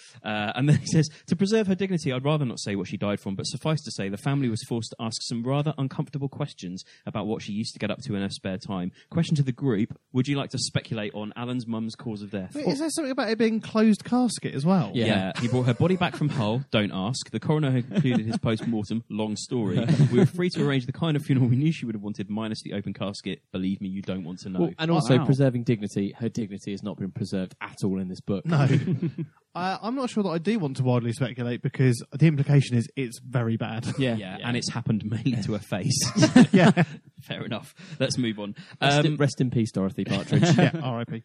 Uh, and then he says, to preserve her dignity, I'd rather not say what she died from, but suffice to say, the family was forced to ask some rather uncomfortable questions about what she used to get up to in her spare time. Question to the group Would you like to speculate on Alan's mum's cause of death? Wait, is there something about it being closed casket as well? Yeah. he brought her body back from Hull. Don't ask. The coroner had concluded his post-mortem. Long story. we were free to arrange the kind of funeral we knew she would have wanted, minus the open casket. Believe me, you don't want to know. Well, and also wow. preserving dignity. Her dignity has not been preserved at all in this book. No. uh, I'm not sure that I do want to widely speculate because the implication is it's very bad. Yeah. yeah, and it's happened mainly to her face. yeah. Fair enough. Let's move on. Rest, Um, in, rest in peace, Dorothy Partridge. yeah. R.I.P.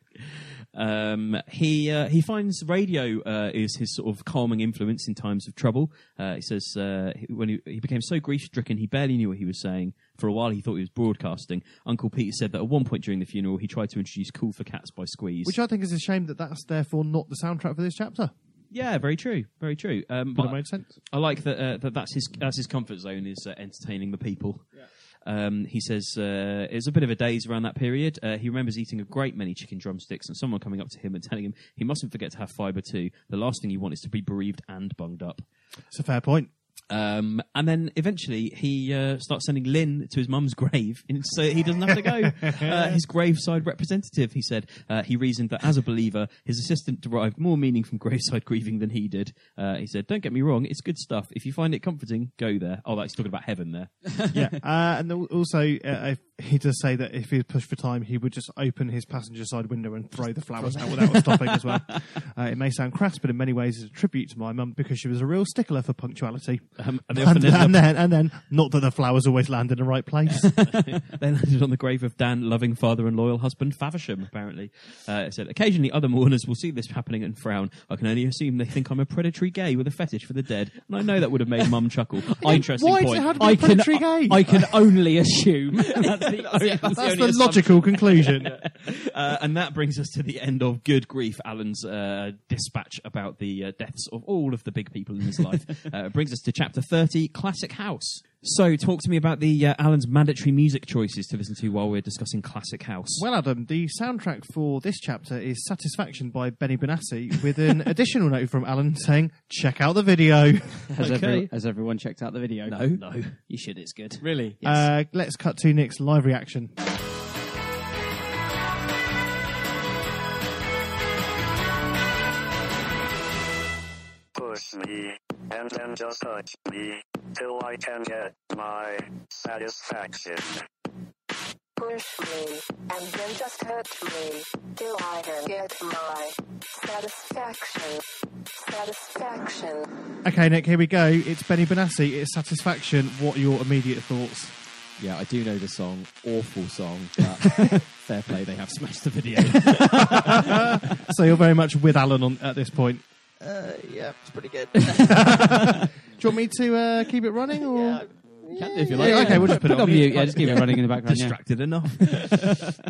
Um, he uh, he finds radio uh, is his sort of calming influence in times of trouble. Uh, he says uh, when he, he became so grief stricken, he barely knew what he was saying. For a while, he thought he was broadcasting. Uncle Peter said that at one point during the funeral, he tried to introduce "Cool for Cats" by Squeeze. Which I think is a shame that that's therefore not the soundtrack for this chapter. yeah, very true, very true. Um, Would but have made sense. I like that, uh, that that's his that's his comfort zone is uh, entertaining the people. Um, he says uh, it was a bit of a daze around that period. Uh, he remembers eating a great many chicken drumsticks and someone coming up to him and telling him he mustn't forget to have fibre too. The last thing you want is to be bereaved and bunged up. It's a fair point. Um, and then eventually he uh, starts sending Lynn to his mum's grave, and so he doesn't have to go. uh, his graveside representative, he said, uh, he reasoned that as a believer, his assistant derived more meaning from graveside grieving than he did. Uh, he said, "Don't get me wrong, it's good stuff. If you find it comforting, go there." Oh, that's talking about heaven there. yeah, uh, and also uh, if- he does say that if he pushed for time, he would just open his passenger side window and throw the flowers out without stopping as well. Uh, it may sound crass, but in many ways, it's a tribute to my mum because she was a real stickler for punctuality. Um, and and, and then, and then, not that the flowers always land in the right place. they landed on the grave of Dan, loving father and loyal husband Faversham, apparently. Uh, it said, Occasionally other mourners will see this happening and frown. I can only assume they think I'm a predatory gay with a fetish for the dead. And I know that would have made mum chuckle. Interesting Why does point. it have to be I can, gay? I can only assume. That's the, that's the the logical conclusion. Uh, and that brings us to the end of Good Grief, Alan's uh, dispatch about the uh, deaths of all of the big people in his life. uh, it brings us to chapter 30, Classic House. So, talk to me about the uh, Alan's mandatory music choices to listen to while we're discussing classic house. Well, Adam, the soundtrack for this chapter is Satisfaction by Benny Benassi, with an additional note from Alan saying, check out the video. Has, every, has everyone checked out the video? No. No. You should, it's good. Really? Uh, let's cut to Nick's live reaction. Push me, and then just touch me, till I can get my satisfaction. Push me, and then just hurt me, till I can get my satisfaction. Satisfaction. Okay, Nick, here we go. It's Benny Benassi. It's Satisfaction. What are your immediate thoughts? Yeah, I do know the song. Awful song, but fair play, they have smashed the video. so you're very much with Alan on, at this point. Uh, yeah, it's pretty good. Do you want me to uh, keep it running? Or? You can do if you Yeah, like. okay, we'll just put it on mute. Yeah, just keep it running in the background. yeah. Distracted enough.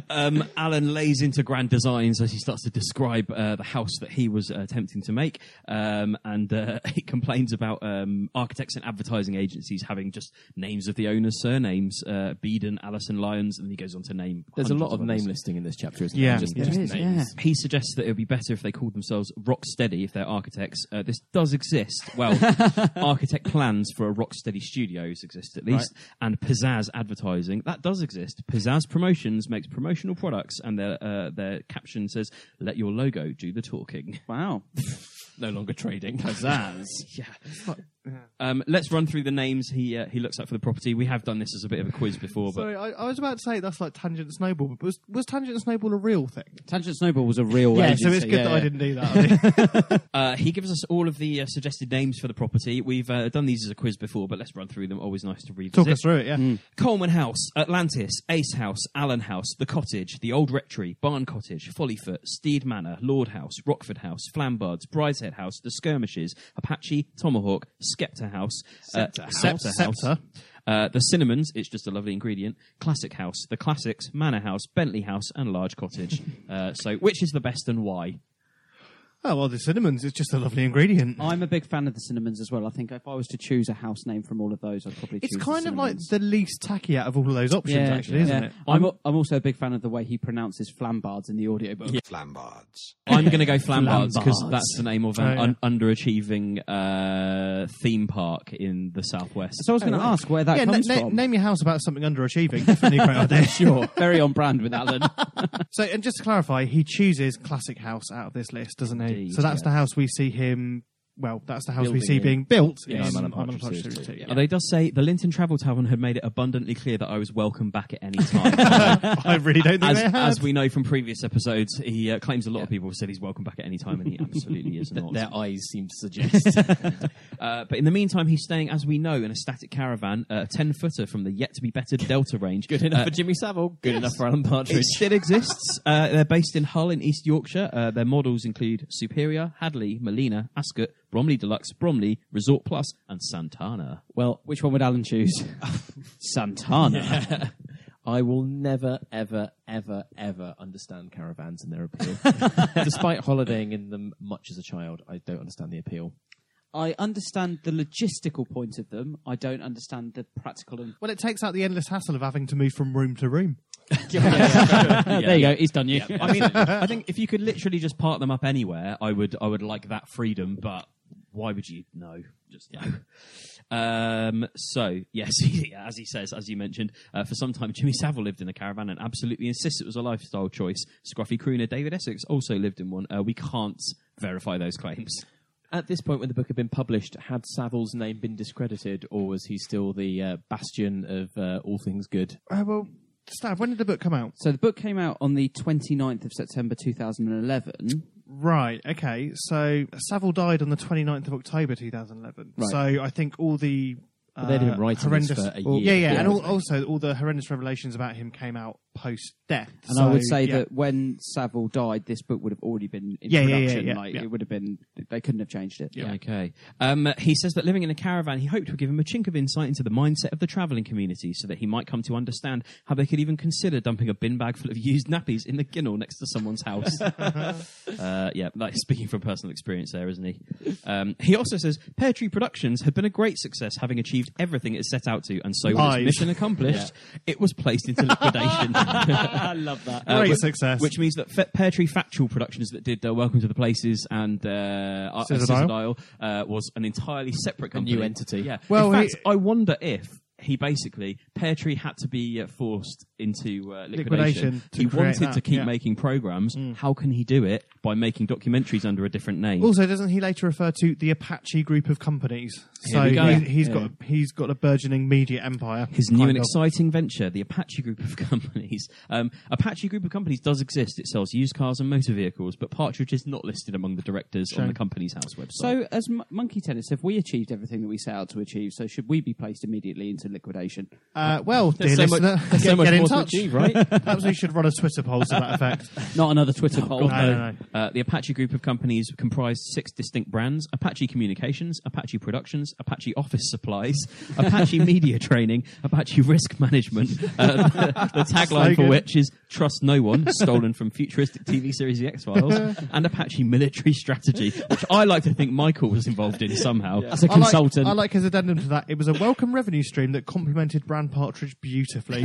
um, Alan lays into grand designs as he starts to describe uh, the house that he was uh, attempting to make, um, and uh, he complains about um, architects and advertising agencies having just names of the owners' surnames: uh, Beeden, Allison Lyons, and he goes on to name. There's a lot hundreds of name listing in this chapter, isn't Yeah. there? Just, There just is, names. He suggests that it would be better if they called themselves Rocksteady if they're architects. Uh, this does exist. Well, architect plans for a Rocksteady Studios exist at least, and Pizzazz Advertising that does exist. Pizzazz Promotions makes promotional products, and their uh, their caption says, "Let your logo do the talking." Wow. No longer trading. Pizzazz. yeah. Um, let's run through the names he uh, he looks at for the property. We have done this as a bit of a quiz before, but Sorry, I, I was about to say that's like Tangent Snowball, but was, was Tangent Snowball a real thing? Tangent Snowball was a real yeah, agency. so it's good yeah, that yeah. I didn't do that. Uh, he gives us all of the uh, suggested names for the property. We've uh, done these as a quiz before, but let's run through them. Always nice to revisit. Talk us through it, yeah. Coleman House, Atlantis, Ace House, Allen House, The Cottage, The Old Rectory, Barn Cottage, Follyfoot, Steed Manor, Lord House, Rockford House, Flambards, Brideshead House, The Skirmishes, Apache, Tomahawk, Scepter House, Scepter uh, House. Scepter Scepter. Uh, the Cinnamons, it's just a lovely ingredient. Classic House, The Classics, Manor House, Bentley House, and Large Cottage. uh, so, which is the best and why? Oh, well, the cinnamons is just a lovely ingredient. I'm a big fan of the cinnamons as well. I think if I was to choose a house name from all of those, I'd probably choose It's the kind of like Cinnamons. the least tacky out of all of those options, yeah, actually, isn't yeah. it? I'm, al- I'm also a big fan of the way he pronounces flambards in the audiobook. Flambards. I'm going to go Flambards because Flambards. that's the name of an Oh, yeah. un- underachieving uh, theme park in the southwest. So I was going to ask where that yeah, na- comes na- from. name your house about something underachieving. Definitely a great idea. sure, very on brand with Alan. So, and just to clarify, he chooses classic house out of this list, doesn't he? So that's the house we see him. Well, that's the house we Building see in- being built. Yeah, in I'm on a I'm on a Partridge Partridge Series Series too. too, yeah. Although he does say the Linton Travel Tavern had made it abundantly clear that I was welcome back at any time. I really don't think as, they have. as we know from previous episodes, he uh, claims a lot of people have said he's welcome back at any time, and he absolutely is not. Their eyes seem to suggest. Uh, but in the meantime, he's staying, as we know, in a static caravan, uh, a 10 footer from the yet to be bettered Delta range. Good enough Uh, for Jimmy Savile. Good yes. enough for Alan Partridge. It still exists. Uh, they're based in Hull in East Yorkshire. Uh, their models include Superior, Hadley, Molina, Ascot, Bromley Deluxe, Bromley, Resort Plus, and Santana. well, which one would Alan choose? Santana. I will never, ever, ever, ever understand caravans and their appeal. Despite holidaying in them much as a child, I don't understand the appeal. I understand the logistical point of them. I don't understand the practical and. Well, it takes out the endless hassle of having to move from room to room. There you go. He's done you. I mean, I think if you could literally just park them up anywhere, I would, I would like that freedom. But why would you? know? just no. Um, so yes, as he says, as you mentioned, uh, for some time Jimmy Savile lived in a caravan and absolutely insists it was a lifestyle choice. Scruffy crooner David Essex also lived in one. Uh, we can't verify those claims. At this point, when the book had been published, had Savile's name been discredited, or was he still the uh, bastion of uh, all things good? Uh, well, Stav, when did the book come out? So the book came out on the 29th of September 2011. Right, okay. So Savile died on the 29th of October 2011. Right. So I think all the. But they'd been uh, writing this horrendous, for a year yeah, yeah, and before, al- also all the horrendous revelations about him came out post death. And I would say that when Savile died, this book would have already been in Yeah, yeah, yeah, production. yeah, like yeah. it would have been. They couldn't have changed it. Okay. Um, he says that living in a caravan, he hoped would give him a chink of insight into the mindset of the travelling community so that he might come to understand how they could even consider dumping a bin bag full of used nappies in the ginnel next to someone's house. uh, yeah, like speaking from personal experience there, isn't he? Um, he also says Pear Tree Productions had been a great success, having achieved everything it set out to, and so with its mission accomplished, it was placed into liquidation. I love that. Great which, success. Which means that Fe- Pear Tree Factual Productions that did uh, Welcome to the Places and uh, uh, Scissor Scissored Isle. Dial, uh, was an entirely separate company. new entity. Yeah. Well, in fact, he- I wonder if he basically Pear Tree had to be uh, forced into uh, liquidation. Liquidation to he wanted that, to keep yeah. making programs. How can he do it by making documentaries under a different name? Also, doesn't he later refer to the Apache group of companies? Here so go. he, he's Yeah. got he's got a burgeoning media empire. His new and of. exciting venture, the Apache Group of Companies. Um, Apache Group of Companies does exist. It sells used cars and motor vehicles, but Partridge is not listed among the directors on the Companies House website. So, as M- Monkey Tennis, have we achieved everything that we set out to achieve? So, should we be placed immediately into liquidation? Uh, well, dear There's so much- listener, there's so get, much get in touch. achieve, right? Perhaps we should run a Twitter poll to that effect. Not another Twitter poll. God, no, no, no. Uh, the Apache Group of companies comprised six distinct brands Apache Communications, Apache Productions, Apache Office Supplies, Apache Media Training, Apache Risk Management. Uh, the, the tagline for which is Trust No One, stolen from futuristic TV series The X Files, and Apache Military Strategy, which I like to think Michael was involved in somehow. As a I like, consultant. I like his addendum to that. It was a welcome revenue stream that complemented Brand Partridge beautifully.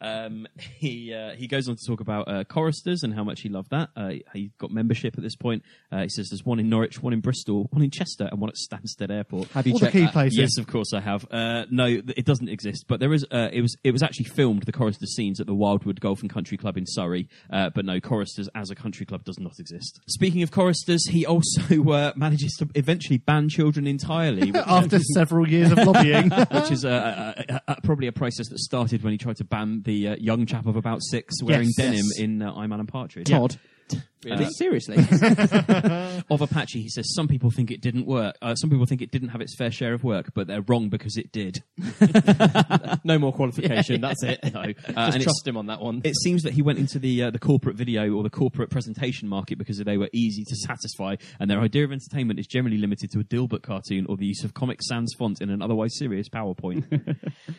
Um, he uh, he goes on to talk about uh, choristers and how much he loved that. Uh, he got membership at this point. Uh, he says there's one in Norwich, one in Bristol, one in Chester, and one at Stansted Airport. Have you All the checked key that? places. Yes, of course I have. Uh, no, it doesn't exist. But there is. Uh, it was. It was actually filmed the choristers scenes at the Wildwood Golf and Country Club in Surrey. Uh, but no, choristers as a country club does not exist. Speaking of choristers, he also uh, manages to eventually ban children entirely. After several years of lobbying. which is uh, uh, uh, probably a process that started when he tried to ban the uh, young chap of about six wearing Yes. denim Yes. in uh, I'm Alan Partridge. Todd. Uh, Seriously. of Apache, he says some people think it didn't work. Uh, some people think it didn't have its fair share of work, but they're wrong because it did. no more qualification. That's it. No. Uh, Just and trust him on that one. It seems that he went into the uh, the corporate video or the corporate presentation market because they were easy to satisfy, and their idea of entertainment is generally limited to a Dilbert cartoon or the use of Comic Sans font in an otherwise serious PowerPoint.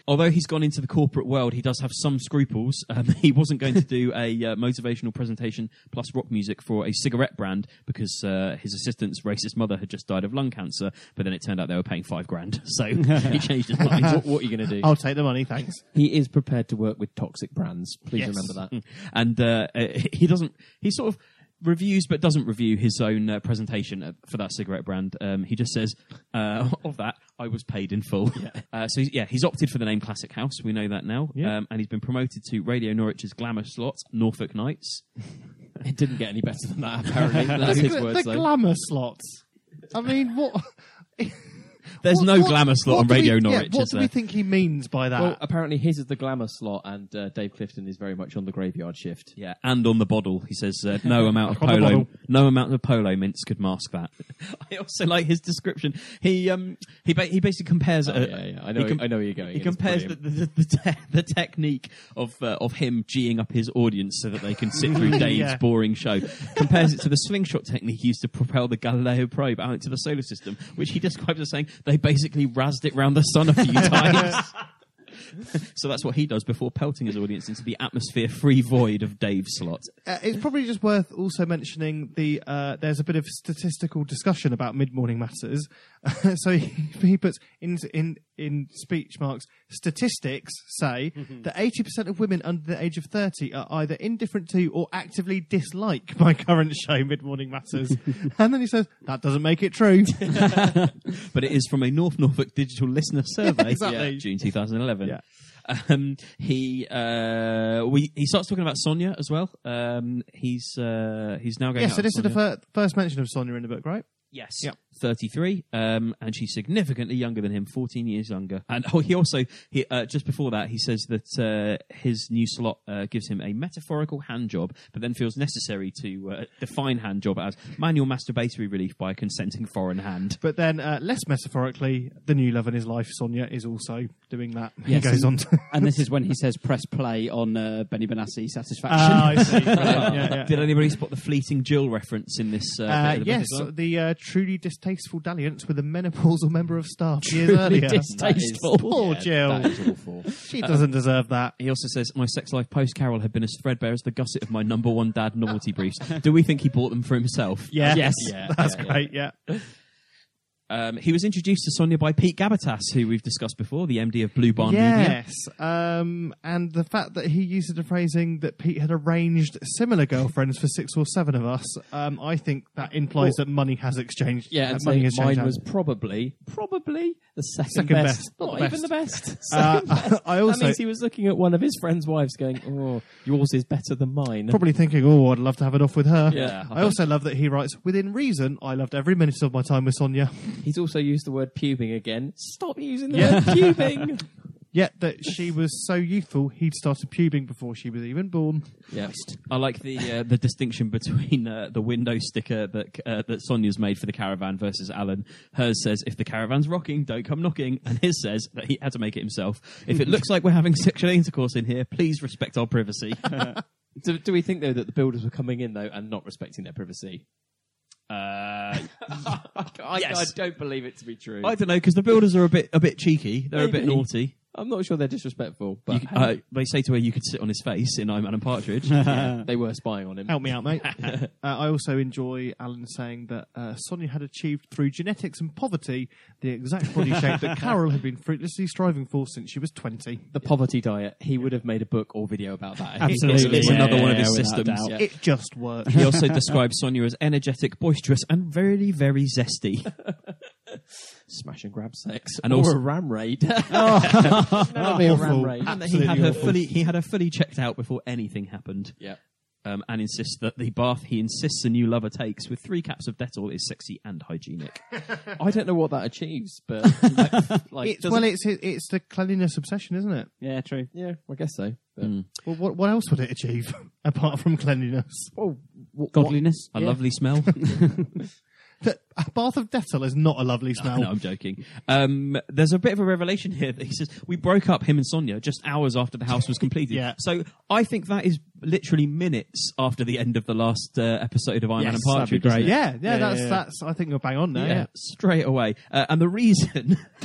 Although he's gone into the corporate world, he does have some scruples. Um, he wasn't going to do a uh, motivational presentation plus rock music for a cigarette brand because uh, his assistant's racist mother had just died of lung cancer, but then it turned out they were paying five grand, so he changed his mind. what, what are you going to do? I'll take the money, thanks. He is prepared to work with toxic brands. Please Yes. remember that. and uh, uh, he doesn't. He sort of reviews, but doesn't review his own uh, presentation uh, for that cigarette brand. Um, he just says, uh, "Of that, I was paid in full." Uh, so he's- yeah, he's opted for the name Classic House. We know that now, Yeah. um, and he's been promoted to Radio Norwich's glamour slot, Norfolk Knights. It didn't get any better than that. Apparently, that's his the, words. the though. glamour slots. I mean, what? There's what- no what- glamour slot on do we- Radio yeah, Norwich, what is do there? we think he means by that? Well, apparently his is the glamour slot, and uh, Dave Clifton is very much on the graveyard shift. Yeah, and on the bottle, he says uh, no amount of polo, no amount of polo mints could mask that. I also like his description. He um he ba- he basically compares. Oh, uh, yeah, yeah. I know- he I know where you're going. He It's compares the the, the, te- the technique of uh, of him geeing up his audience so that they can sit through Dave's Yeah. boring show. Compares it to the slingshot technique used to propel the Galileo probe out into the solar system, which he describes as saying they basically razzed it round the sun a few times. so that's what he does before pelting his audience into the atmosphere-free void of Dave's slot. Uh, it's probably just worth also mentioning the uh, there's a bit of statistical discussion about mid morning matters. so he, he puts in in in speech marks statistics say that 80% of women under the age of 30 are either indifferent to or actively dislike my current show mid morning matters and then he says that doesn't make it true but it is from a North Norfolk digital listener survey, exactly. June 2011. Yeah. Um, he uh, we he starts talking about Sonia as well. Um, he's uh, he's now going. yeah so this is the fir- first mention of Sonia in the book right Yes. Yep. 33, um, and she's significantly younger than him, 14 years younger. And oh, he also, he, uh, just before that, he says that uh, his new slot uh, gives him a metaphorical hand job, but then feels necessary to uh, define hand job as manual masturbatory relief by a consenting foreign hand. But then, uh, less metaphorically, the new love in his life, Sonia, is also doing that. Yes, he goes and, on to. and this is when he says press play on uh, Benny Benassi Satisfaction. Ah, I see. Yeah, yeah. Did anybody spot the fleeting Jill reference in this? Uh, Uh, bit of the book yes, well? the uh, truly distasteful dalliance with a menopausal member of staff years Truly earlier. distasteful. Poor Yeah, Jill. that is awful. She doesn't deserve that. He also says, My sex life post Carol had been as threadbare as the gusset of my number one dad novelty briefs. Do we think he bought them for himself? Yeah, Yes. Yeah, that's yeah, yeah. great. Yeah, Um, he was introduced to Sonia by Pete Gabatas, who we've discussed before, the MD of Blue Barn Media. yes. Um, and the fact that he used the phrasing that Pete had arranged similar girlfriends for six or seven of us, um, I think that implies that money has exchanged. Yeah, uh, and money so has mine changed was hands. probably, probably the second, Second best. best, Not not the even the best. Uh, Second best. I that means he was looking at one of his friends' wives, going, "Oh, yours is better than mine." Probably thinking, oh, I'd love to have it off with her. Yeah. I also love that he writes, within reason, I loved every minute of my time with Sonia. He's also used the word pubing again. Stop using the Yeah. word pubing. Yet that she was so youthful, he'd started pubing before she was even born. yeah. I like the uh, the distinction between uh, the window sticker that uh, that Sonia's made for the caravan versus Alan. Hers says, "If the caravan's rocking, don't come knocking," and his says that he had to make it himself. If it looks like we're having sexual intercourse in here, please respect our privacy. Do, do we think though that the builders were coming in though and not respecting their privacy? Uh, I, Yes. I don't believe it to be true. I don't know because the builders are a bit a bit cheeky. They're a bit naughty. I'm not sure they're disrespectful, You, but uh, they say to her, "You could sit on his face" in I'm Alan Partridge. yeah, they were spying on him. Help me out, mate. uh, I also enjoy Alan saying that uh, Sonia had achieved through genetics and poverty the exact body shape that Carol had been fruitlessly striving for since she was 20. The poverty diet. He would have made a book or video about that. Absolutely. It's Yeah, another one of his without systems. doubt. Yeah. It just worked. He also describes Sonia as energetic, boisterous, and very, very zesty. Smash and grab sex, And or also- a ram raid. Oh, Never be a ram raid. and that he had Absolutely her awful. fully he had her fully checked out before anything happened. Yeah. Um, and insists that the bath he insists a new lover takes with three caps of Dettol is sexy and hygienic. I don't know what that achieves, but like, like It's, well, it's it's the cleanliness obsession, isn't it? Yeah, true. yeah, I guess so. But, Well, what, what else would it achieve apart from cleanliness? well, what, Godliness. A lovely smell. The- A bath of Dettol is not a lovely smell. no, I'm joking. Um, there's a bit of a revelation here that he says we broke up him and Sonia just hours after the house was completed. Yeah. So I think that is literally minutes after the end of the last uh, episode of I'm Alan Partridge. great. Yeah, yeah, that's that's. I think you're bang on there. Yeah, straight away. Uh, and the reason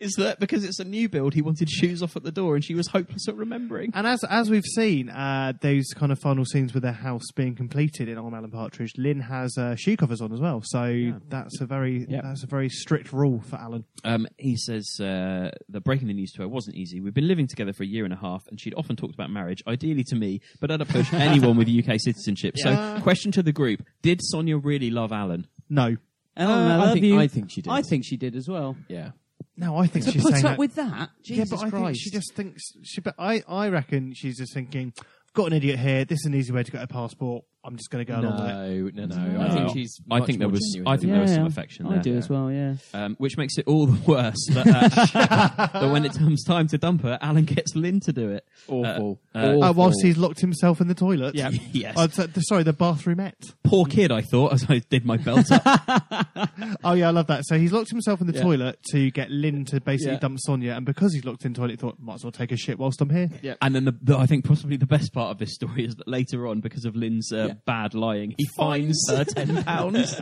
is that because it's a new build, he wanted shoes off at the door, and she was hopeless at remembering. And as as we've seen, uh, those kind of final scenes with their house being completed in I'm Alan Partridge, Lynn has uh, shoe covers on as well. So that's a very Yeah. that's a very strict rule for Alan. Um, he says uh, that breaking the news to her wasn't easy. We've been living together for a year and a half, and she'd often talked about marriage, ideally to me, but at a push anyone with UK citizenship. Yeah. So, question to the group: Did Sonia really love Alan? No, Ellen, Uh, I I think- you. I think she did. I think she did as well. yeah. no, I think To she's put saying up that. with that, Jesus yeah, but I think she just thinks she. But I I reckon she's just thinking, I've got an idiot here. This is an easy way to get a passport. I'm just going to go along with it. No, no, no. I think she's. I think there was. genuine I think that. there was some Yeah, affection I there. do as well. Yeah. Um, which makes it all the worse that, uh, that when it comes time to dump her, Alan gets Lynn to do it. Awful. Uh, Awful. Uh, whilst he's locked himself in the toilet. Yeah. Yes. Oh, so- sorry, the bathroomette. Poor kid, I thought, as I did my belt up. Oh yeah, I love that. So he's locked himself in the Yeah. toilet to get Lynn to basically Yeah. dump Sonia, and because he's locked in the toilet, he thought might as well take a shit whilst I'm here. Yeah. And then the, the, I think possibly the best part of this story is that later on, because of Lynn's uh, Yeah. Bad lying, he fines her ten pounds.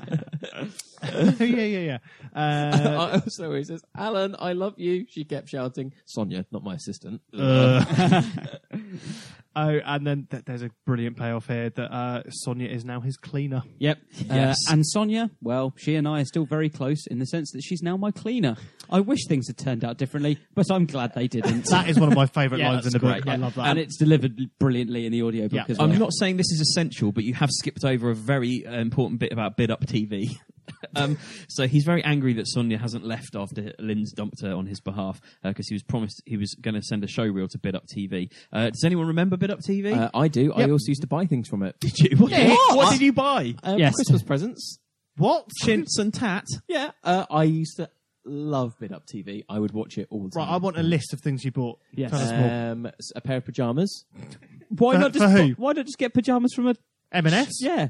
yeah, yeah, yeah. Uh, I also he says, "Alan, I love you." She kept shouting, "Sonia, not my assistant." Uh, oh, and then th- there's a brilliant payoff here that uh, Sonia is now his cleaner. Yep. Yes. Uh, and Sonia, well, she and I are still very close in the sense that she's now my cleaner. I wish things had turned out differently, but I'm glad they didn't. That is one of my favourite Yeah, lines in that's the book. great, I love that. And it's delivered brilliantly in the audiobook Yeah. as well. I'm not saying this is essential, but you have skipped over a very uh, important bit about Bid Up TV. um, so he's very angry that Sonia hasn't left after Lynn's dumped her on his behalf because he was promised he was going to send a show reel to Bid Up TV. Uh, does anyone remember Bid Up TV? Uh, I do. I also used to buy things from it. did you? What, Yeah. what? What did you buy? Um, Yes. Christmas presents. What? Chintz and tat. Yeah, uh, I used to love Bid Up TV. I would watch it all the time. Right, I want a list of things you bought. Yes. Tell. Um, s- a pair of pajamas. Why For- not just for who? why not just get pajamas from a M&S? Yeah.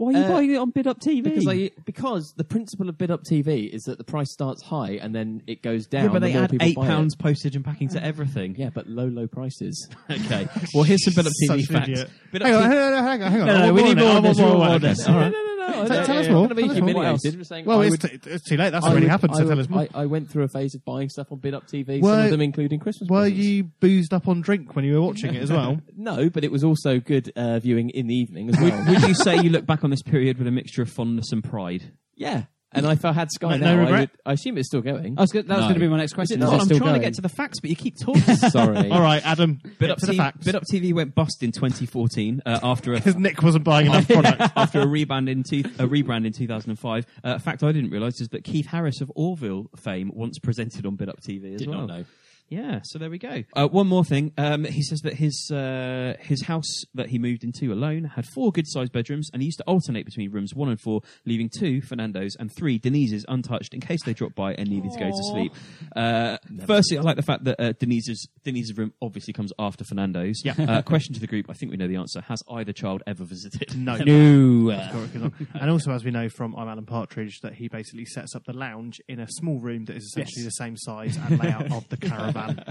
Why are you Uh, buying it on Bid Up TV? Because I because the principle of Bid Up TV is that the price starts high and then it goes down. Yeah, but the they more add people eight buy it. pounds postage and packing to everything. Yeah, but low low prices. Okay. Well, here's some Bid Up TV Such an facts. idiot. Bid Up Hang on, hang on, hang on, hang on. No, I no, want we more need on it. more I on want this, more more on on it. All right. No. Tell- us I'm more. be Tell us more. humiliated for saying Well, I it's, would- t- it's too late. That's I already would- happened, so I tell would- us more. I, I went through a phase of buying stuff on Bid Up TV. Were- some of them including Christmas. Were presents. you boozed up on drink when you were watching it as well? No, but it was also good uh, viewing in the evening as well. would you say you look back on this period with a mixture of fondness and pride? yeah, and if I had Sky No- no now, I, regret? would, I assume it's still going. I was go- that was No. going to be my next question. Is Is it it not? I'm still trying to get to the facts, but you keep talking. Sorry. All right, Adam, Bid Up, to the TV, facts. Bid Up TV went bust in 2014 uh, after a Because Nick wasn't buying enough product. after a rebrand in two, a rebrand in 2005. Uh, a fact I didn't realise is that Keith Harris of Orville fame once presented on Bid Up TV as Did well. not know. Yeah, so there we go. Uh, one more thing. Um, he says that his uh, his house that he moved into alone had four good sized bedrooms, and he used to alternate between rooms one and four, leaving two Fernando's and three Denise's untouched in case they dropped by and needed to go to sleep. Uh, firstly, I like the fact that uh, Denise's Denise's room obviously comes after Fernando's. Yeah. Uh, question to the group. I think we know the answer. Has either child ever visited? No. No. Of course, because I'm- and also, as we know from I'm Alan Partridge, that he basically sets up the lounge in a small room that is essentially the same size and layout of the caravan.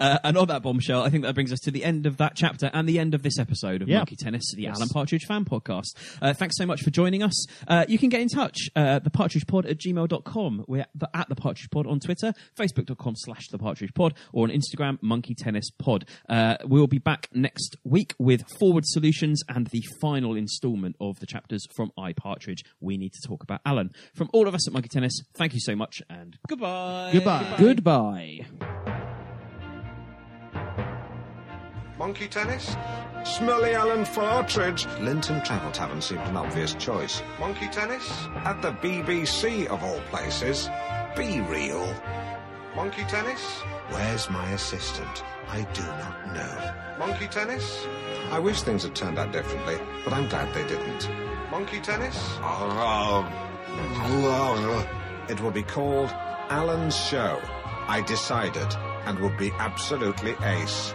Uh, and on that bombshell, I think that brings us to the end of that chapter and the end of this episode of Yeah. Monkey Tennis, the Yes. Alan Partridge fan podcast. Uh, thanks so much for joining us. Uh, you can get in touch, uh, thepartridgepod at gmail.com. We're at the, at the Partridge Pod on Twitter, facebook.com slash the Partridge Pod, or on Instagram, Monkey Tennis Pod. Uh, we'll be back next week with Forward Solutions and the final installment of the chapters from I, Partridge. We need to talk about Alan. From all of us at Monkey Tennis, thank you so much and goodbye. Goodbye. Goodbye. Monkey tennis? Smelly Alan Partridge. Linton Travel Tavern seemed an obvious choice. Monkey tennis? At the BBC, of all places. Be real. Monkey tennis? Where's my assistant? I do not know. Monkey tennis? I wish things had turned out differently, but I'm glad they didn't. Monkey tennis? Uh, it will be called Alan's Show. I decided, and would be absolutely ace.